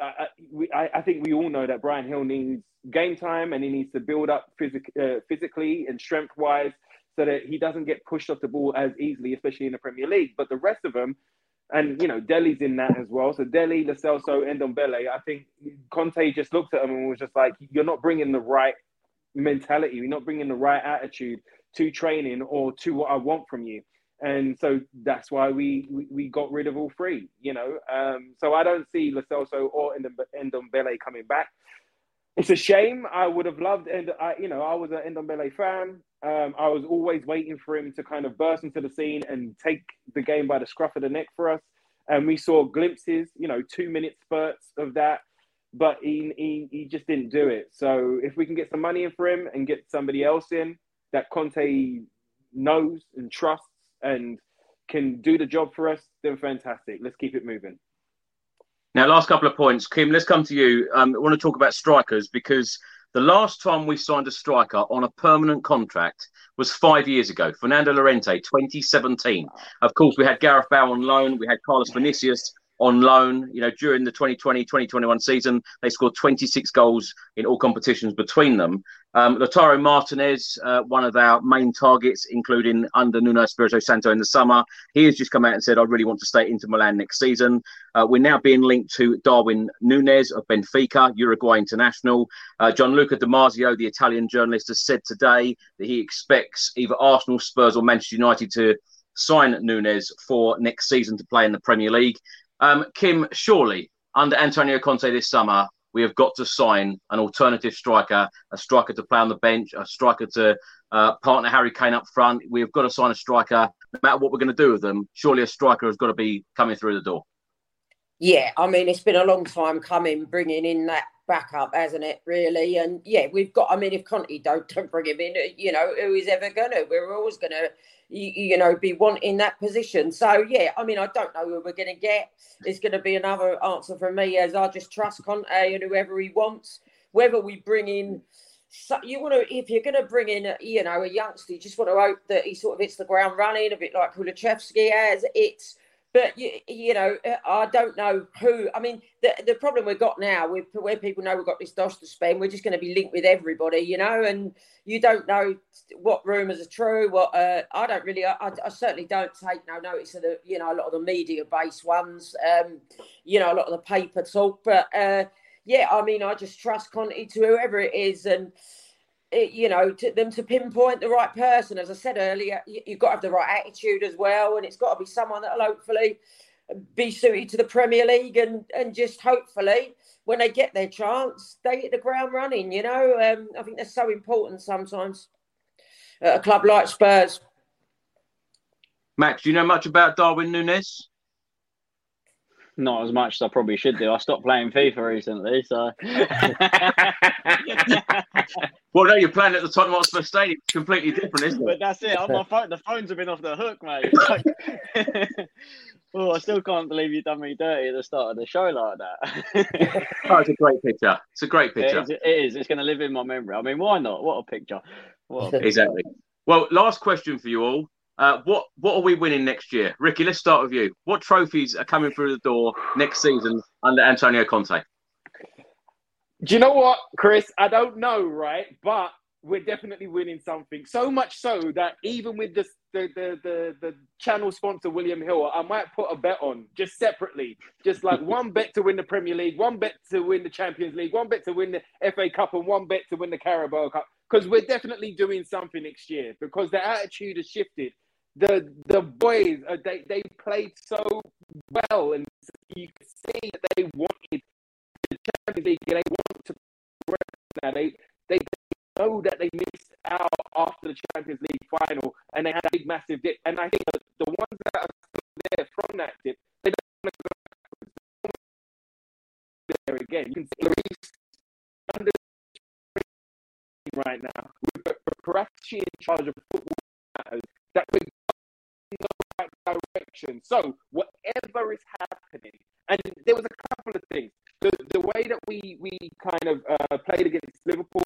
Speaker 2: I, I, think we all know that Bryan Gil needs game time and he needs to build up phys- uh, physically and strength wise so that he doesn't get pushed off the ball as easily, especially in the Premier League. But the rest of them, and you know Dele's in that as well. So Dele, Lo Celso, and Ndombele. I think Conte just looked at them and was just like, "You're not bringing the right mentality. You're not bringing the right attitude to training or to what I want from you." And so that's why we we, we got rid of all three. You know, um, so I don't see Lo Celso or Ndombele coming back. It's a shame. I would have loved, and I, you know, I was an Ndombele fan. Um, I was always waiting for him to kind of burst into the scene and take the game by the scruff of the neck for us. And we saw glimpses, you know, two minute spurts of that, but he, he, he just didn't do it. So if we can get some money in for him and get somebody else in that Conte knows and trusts and can do the job for us, then fantastic. Let's keep it moving.
Speaker 1: Now, last couple of points. Kim, let's come to you. Um, I want to talk about strikers because the last time we signed a striker on a permanent contract was five years ago. Fernando Llorente, 2017. Of course, we had Gareth Bale on loan. We had Carlos Vinicius on loan. You know, during the 2020 2021 season, they scored 26 goals in all competitions between them. Um, Lautaro Martinez, uh, one of our main targets, including under Nuno Espirito Santo in the summer, he has just come out and said, I really want to stay Inter Milan next season. Uh, we're now being linked to Darwin Nunez of Benfica, Uruguay international. Uh, Gianluca Di the Italian journalist, has said today that he expects either Arsenal, Spurs, or Manchester United to sign Nunez for next season to play in the Premier League. Um, Kim, surely under Antonio Conte this summer, we have got to sign an alternative striker, a striker to play on the bench, a striker to uh, partner Harry Kane up front. We have got to sign a striker, no matter what we're going to do with them. Surely a striker has got to be coming through the door.
Speaker 3: Yeah, I mean, it's been a long time coming, bringing in that backup, hasn't it? Really, and yeah, we've got. I mean, if Conte don't, don't bring him in, uh, you know, who is ever gonna? We're always gonna, you, you know, be wanting that position. So yeah, I mean, I don't know who we're gonna get. It's gonna be another answer from me, as I just trust Conte and uh, whoever he wants. Whether we bring in. So you want to, if you're going to bring in, a, you know, a youngster, you just want to hope that he sort of hits the ground running, a bit like Kulusevski has. It's but you, you know, I don't know who. I mean, the, the problem we've got now, with where people know we've got this dosh to spend, we're just going to be linked with everybody, you know, and you don't know what rumours are true. What uh, I don't really, I, I, certainly don't take no notice of the, you know, a lot of the media-based ones, um, you know, a lot of the paper talk. But uh, yeah, I mean, I just trust Conte to whoever it is, and you know, to them to pinpoint the right person. As I said earlier, you, have got to have the right attitude as well, and it's got to be someone that'll hopefully be suited to the Premier League, and and just hopefully when they get their chance, they hit the ground running. You know, um, I think that's so important sometimes at a club like Spurs.
Speaker 1: Max, do you know much about Darwin Nunez?
Speaker 4: Not as much as I probably should do. I stopped playing FIFA recently, so.
Speaker 1: well, no, you're playing at the Tottenham Hotspur Stadium. It's completely different, isn't it?
Speaker 4: But that's it. my phone, the phones have been off the hook, mate. oh, I still can't believe you done me dirty at the start of the show like
Speaker 1: that. oh, it's a great picture. It's a great picture.
Speaker 4: It is. It is. It's going to live in my memory. I mean, why not? What a picture. What a
Speaker 1: picture. exactly. Well, last question for you all. Uh, what what are we winning next year, Ricky? Let's start with you. What trophies are coming through the door next season under Antonio Conte?
Speaker 2: Do you know what, Chris? I don't know, right? But we're definitely winning something. So much so that even with the the the the, the channel sponsor William Hill, I might put a bet on just separately, just like one bet to win the Premier League, one bet to win the Champions League, one bet to win the FA Cup, and one bet to win the Carabao Cup. Because we're definitely doing something next year. Because the attitude has shifted the the boys uh, they they played so well, and you could see that they wanted the Champions League. They want to now. They, they know that they missed out after the Champions League final, and they had a big massive dip. And I think the, the ones that are still there from that dip, they don't want to go backwards. There again, you can see Lloris under right now with Paratici in charge of football matters that we're the right direction. So whatever is happening, and there was a couple of things. The, the way that we we kind of uh, played against Liverpool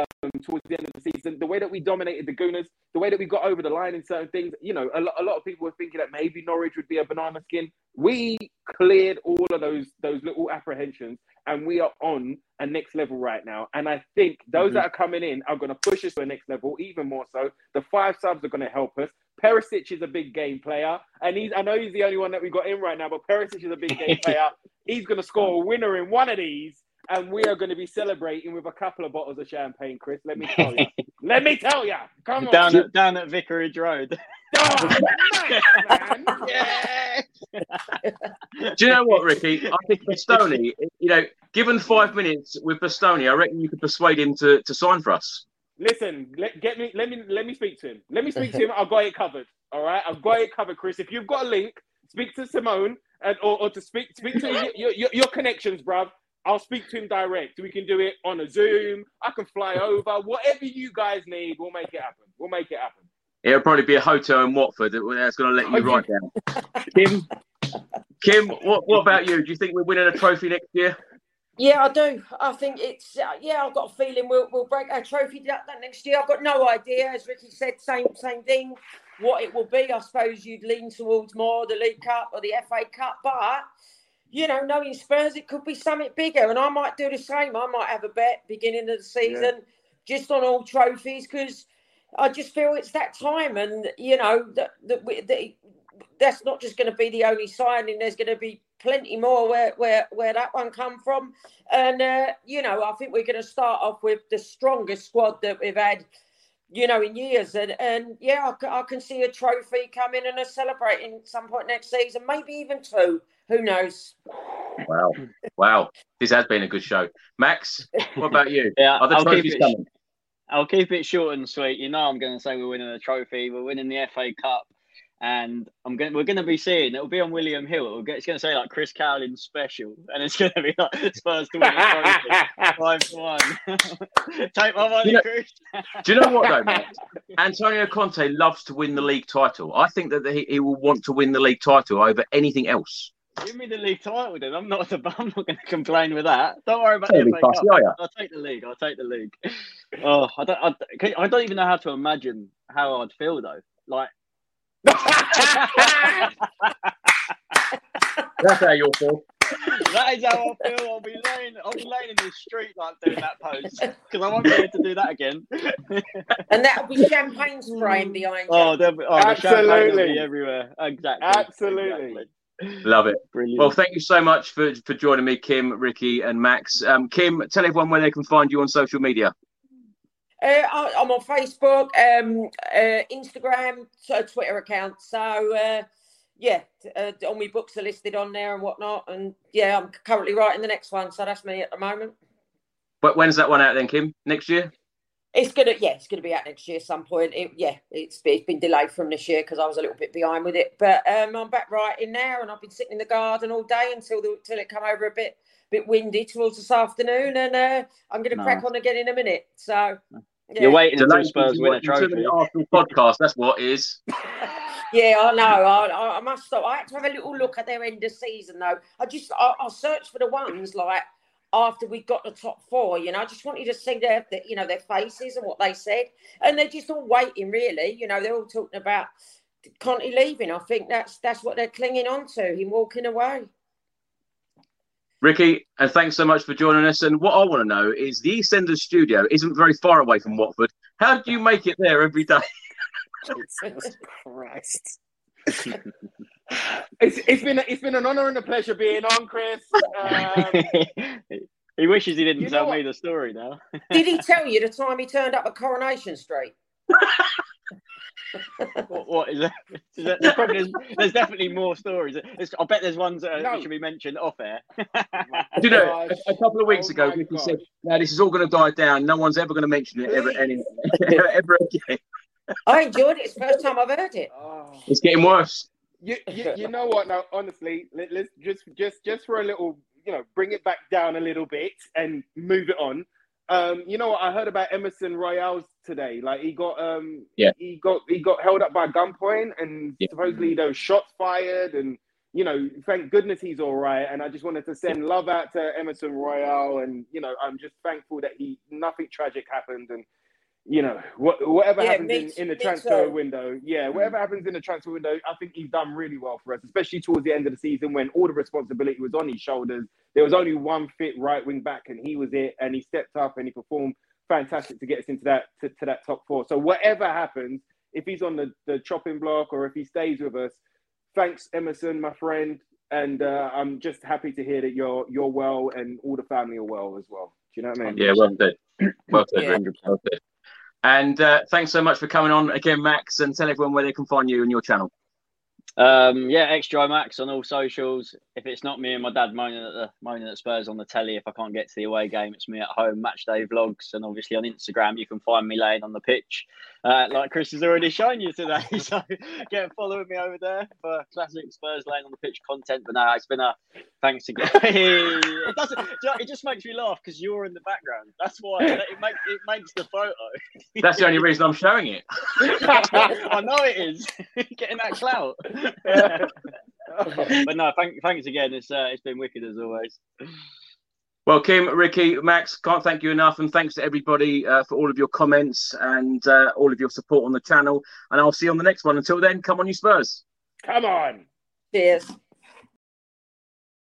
Speaker 2: um, towards the end of the season, the way that we dominated the Gooners, the way that we got over the line in certain things. You know, a, a lot of people were thinking that maybe Norwich would be a banana skin. We cleared all of those those little apprehensions, and we are on a next level right now. And I think those mm-hmm. that are coming in are going to push us to a next level, even more so. The five subs are going to help us. Perisic is a big game player, and he's I know he's the only one that we got in right now, but Perisic is a big game player. He's going to score a winner in one of these, and we are going to be celebrating with a couple of bottles of champagne, Chris. Let me tell you. Let me tell you. Come
Speaker 4: down on. At, down at Vicarage Road.
Speaker 1: Oh, yeah. Do you know what, Ricky? I think Bastoni, you know, given five minutes with Bastoni, I reckon you could persuade him to, to sign for us.
Speaker 2: Listen, let get me let me let me speak to him. Let me speak to him. I've got it covered. All right, I've got it covered, Chris. If you've got a link, speak to Simone and or, or to speak speak to your, your, your connections, bruv. I'll speak to him direct. We can do it on a Zoom. I can fly over. Whatever you guys need, we'll make it happen. We'll make it happen.
Speaker 1: It'll probably be a hotel in Watford that's going to let you write down. Kim, Kim, what, what about you? Do you think we're winning a trophy next year?
Speaker 3: Yeah, I do. I think it's uh, yeah. I've got a feeling we'll we'll break our trophy that, that next year. I've got no idea. As Ricky said, same same thing. What it will be, I suppose you'd lean towards more the League Cup or the FA Cup, but you know, knowing Spurs, it could be something bigger. And I might do the same. I might have a bet beginning of the season yeah. just on all trophies because I just feel it's that time. And, you know, that, that, that that's not just going to be the only signing. There's going to be plenty more where where where that one come from. And uh, you know, I think we're going to start off with the strongest squad that we've had, you know, in years. And and yeah, I, I can see a trophy coming and a celebrating some point next season, maybe even two. Who knows?
Speaker 1: Wow, wow! This has been a good show, Max. What about you?
Speaker 4: yeah, Are the I'll trophies coming? I'll keep it short and sweet. You know, I'm going to say we're winning a trophy. We're winning the FA Cup and I'm going. We're going to be seeing. It'll be on William Hill. It'll get, it's going to say like Chris Cowlin special, and it's going to be like Spurs to win five to one. Take my money,
Speaker 1: You know-
Speaker 4: Chris.
Speaker 1: Do you know what though, Matt? Antonio Conte loves to win the league title. I think that he, he will want to win the league title over anything else.
Speaker 4: Give me the league title, then. I'm not. I'm not going to complain with that. Don't worry about
Speaker 1: Don't
Speaker 4: the FA Cup.
Speaker 1: are ya?
Speaker 4: I'll take the league. I'll take the league. Oh, I don't. I, I don't even know how to imagine how I'd feel though. Like
Speaker 1: That's how you'll feel.
Speaker 4: that is how I feel. I'll be laying. I'll be laying in the street like doing that pose because I won't be able to do that again.
Speaker 3: And that'll be champagne spraying behind you.
Speaker 4: Oh, there'll be, oh the champagne will
Speaker 2: Absolutely.
Speaker 4: be everywhere. Exactly.
Speaker 2: Absolutely.
Speaker 4: Exactly.
Speaker 1: Love it.
Speaker 4: Brilliant.
Speaker 1: Well, thank you so much for, for joining me, Kim, Ricky, and Max. Um, Kim, tell everyone where they can find you on social media.
Speaker 3: Uh, I- I'm on Facebook, um, uh, Instagram, so Twitter account. So uh, yeah, uh, all my books are listed on there and whatnot. And yeah, I'm currently writing the next one, so that's me at the moment.
Speaker 1: But when's that one out then, Kim? Next year?
Speaker 3: It's gonna, yeah, it's gonna be out next year some point. It, yeah, it's it's been delayed from this year because I was a little bit behind with it. But um, I'm back writing now, and I've been sitting in the garden all day until the, until it come over a bit bit windy towards this afternoon, and uh, I'm gonna crack
Speaker 4: Nice.
Speaker 3: on again in a minute. So yeah.
Speaker 4: You're waiting until
Speaker 1: Delayed
Speaker 4: Spurs win a trophy.
Speaker 1: the Arsenal podcast. That's what it is.
Speaker 3: Yeah, I know. I, I, I must stop. I had to have a little look at their end of season, though. I just I, I searched for the ones like after we got the top four. You know, I just wanted to see their, their you know their faces and what they said, and they're just all waiting. Really, you know, they're all talking about Conte leaving. I think that's that's what they're clinging on to. Him walking away.
Speaker 1: Ricky, and thanks so much for joining us. And what I want to know is the EastEnders studio isn't very far away from Watford. How do you make it there every day?
Speaker 2: Jesus Christ. it's, it's been it's been an honor and a pleasure being on, Chris. Um,
Speaker 4: he wishes he didn't tell me the story now.
Speaker 3: Did he tell you the time he turned up at Coronation Street?
Speaker 4: what, what is that? Is that there's, probably, there's, there's definitely more stories. It's, I bet there's ones that are-
Speaker 2: No.
Speaker 4: should be mentioned off air.
Speaker 1: Do you know, a, a couple of weeks
Speaker 2: Oh
Speaker 1: ago,
Speaker 2: my
Speaker 1: said, "Now this is all going to die down. No one's ever going to mention it ever,
Speaker 2: Please.
Speaker 1: any, ever again."
Speaker 3: I enjoyed it. It's the first time I've heard it.
Speaker 2: oh.
Speaker 1: It's getting worse.
Speaker 2: You, you, you know what? Now, honestly, let, let's just just just for a little, you know, bring it back down a little bit and move it on. Um, you know what? I heard about Emerson Royals today. Like he got um,
Speaker 1: Yeah.
Speaker 2: he got he got held up by gunpoint, and
Speaker 1: Yeah.
Speaker 2: supposedly those shots fired, and you know, thank goodness he's all right. And I just wanted to send love out to Emerson Royal, and you know, I'm just thankful that he nothing tragic happened, and you know, what, whatever
Speaker 3: Yeah,
Speaker 2: happens
Speaker 3: me
Speaker 2: in, in the
Speaker 3: me
Speaker 2: transfer
Speaker 3: too.
Speaker 2: window, yeah, whatever happens in the transfer window, I think he's done really well for us, especially towards the end of the season when all the responsibility was on his shoulders. There was only one fit right wing back, and he was it, and he stepped up and he performed fantastic to get us into that to, to that top four. So whatever happens, if he's on the, the chopping block or if he stays with us, thanks Emerson, my friend, and uh, I'm just happy to hear that you're you're well and all the family are well as well. Do you know what I mean?
Speaker 1: Yeah, well said. Well said,
Speaker 3: Yeah.
Speaker 1: Rick. Well said. And uh, thanks so much for coming on again, Max. And tell everyone where they can find you and your channel.
Speaker 4: Um, yeah, extra Max on all socials. If it's not me and my dad moaning at the moaning at Spurs on the telly, if I can't get to the away game, it's me at home. Match day vlogs, and obviously on Instagram, you can find me laying on the pitch, uh, like Chris has already shown you today. So get following me over there for classic Spurs laying on the pitch content. But no, it's been a thanks again. it doesn't. do you know, It just makes me laugh because you're in the background. That's why it makes it makes the photo.
Speaker 1: That's the only reason I'm showing it.
Speaker 4: I know it is getting that clout. but no, thank, thanks again. It's uh, it's been wicked as always.
Speaker 1: Well, Kim, Ricky, Max, can't thank you enough. And thanks to everybody uh, for all of your comments and uh, all of your support on the channel. And I'll see you on the next one. Until then, come on, you Spurs.
Speaker 2: Come on.
Speaker 3: Cheers.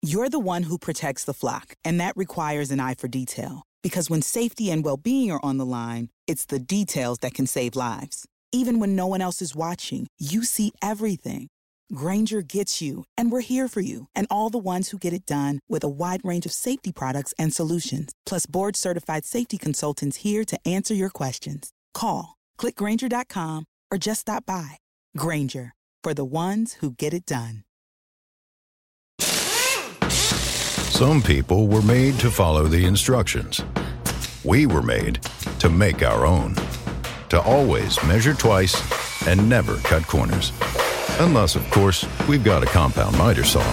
Speaker 5: You're the one who protects the flock, and that requires an eye for detail. Because when safety and well being are on the line, it's the details that can save lives. Even when no one else is watching, you see everything. Grainger gets you, and we're here for you and all the ones who get it done with a wide range of safety products and solutions, plus board certified safety consultants here to answer your questions. Call, clickgrainger.com, or just stop by. Grainger, for the ones who get it done.
Speaker 6: Some people were made to follow the instructions. We were made to make our own. To always measure twice and never cut corners. Unless, of course, we've got a compound miter saw.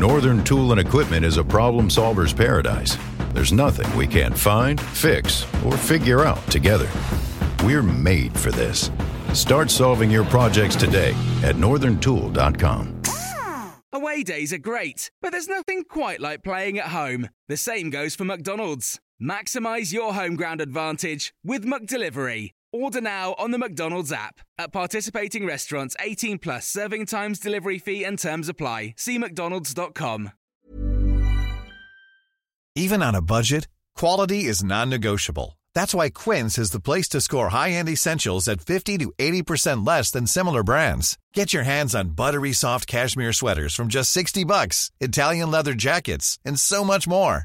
Speaker 6: Northern Tool and Equipment is a problem solver's paradise. There's nothing we can't find, fix, or figure out together. We're made for this. Start solving your projects today at northerntool.com.
Speaker 7: Away days are great, but there's nothing quite like playing at home. The same goes for McDonald's. Maximize your home ground advantage with McDelivery. Order now on the McDonald's app. At participating restaurants, 18 plus serving times, delivery fee, and terms apply. See McDonald's.com.
Speaker 8: Even on a budget, quality is non negotiable. That's why Quince is the place to score high end essentials at 50 to 80% less than similar brands. Get your hands on buttery soft cashmere sweaters from just 60 bucks, Italian leather jackets, and so much more.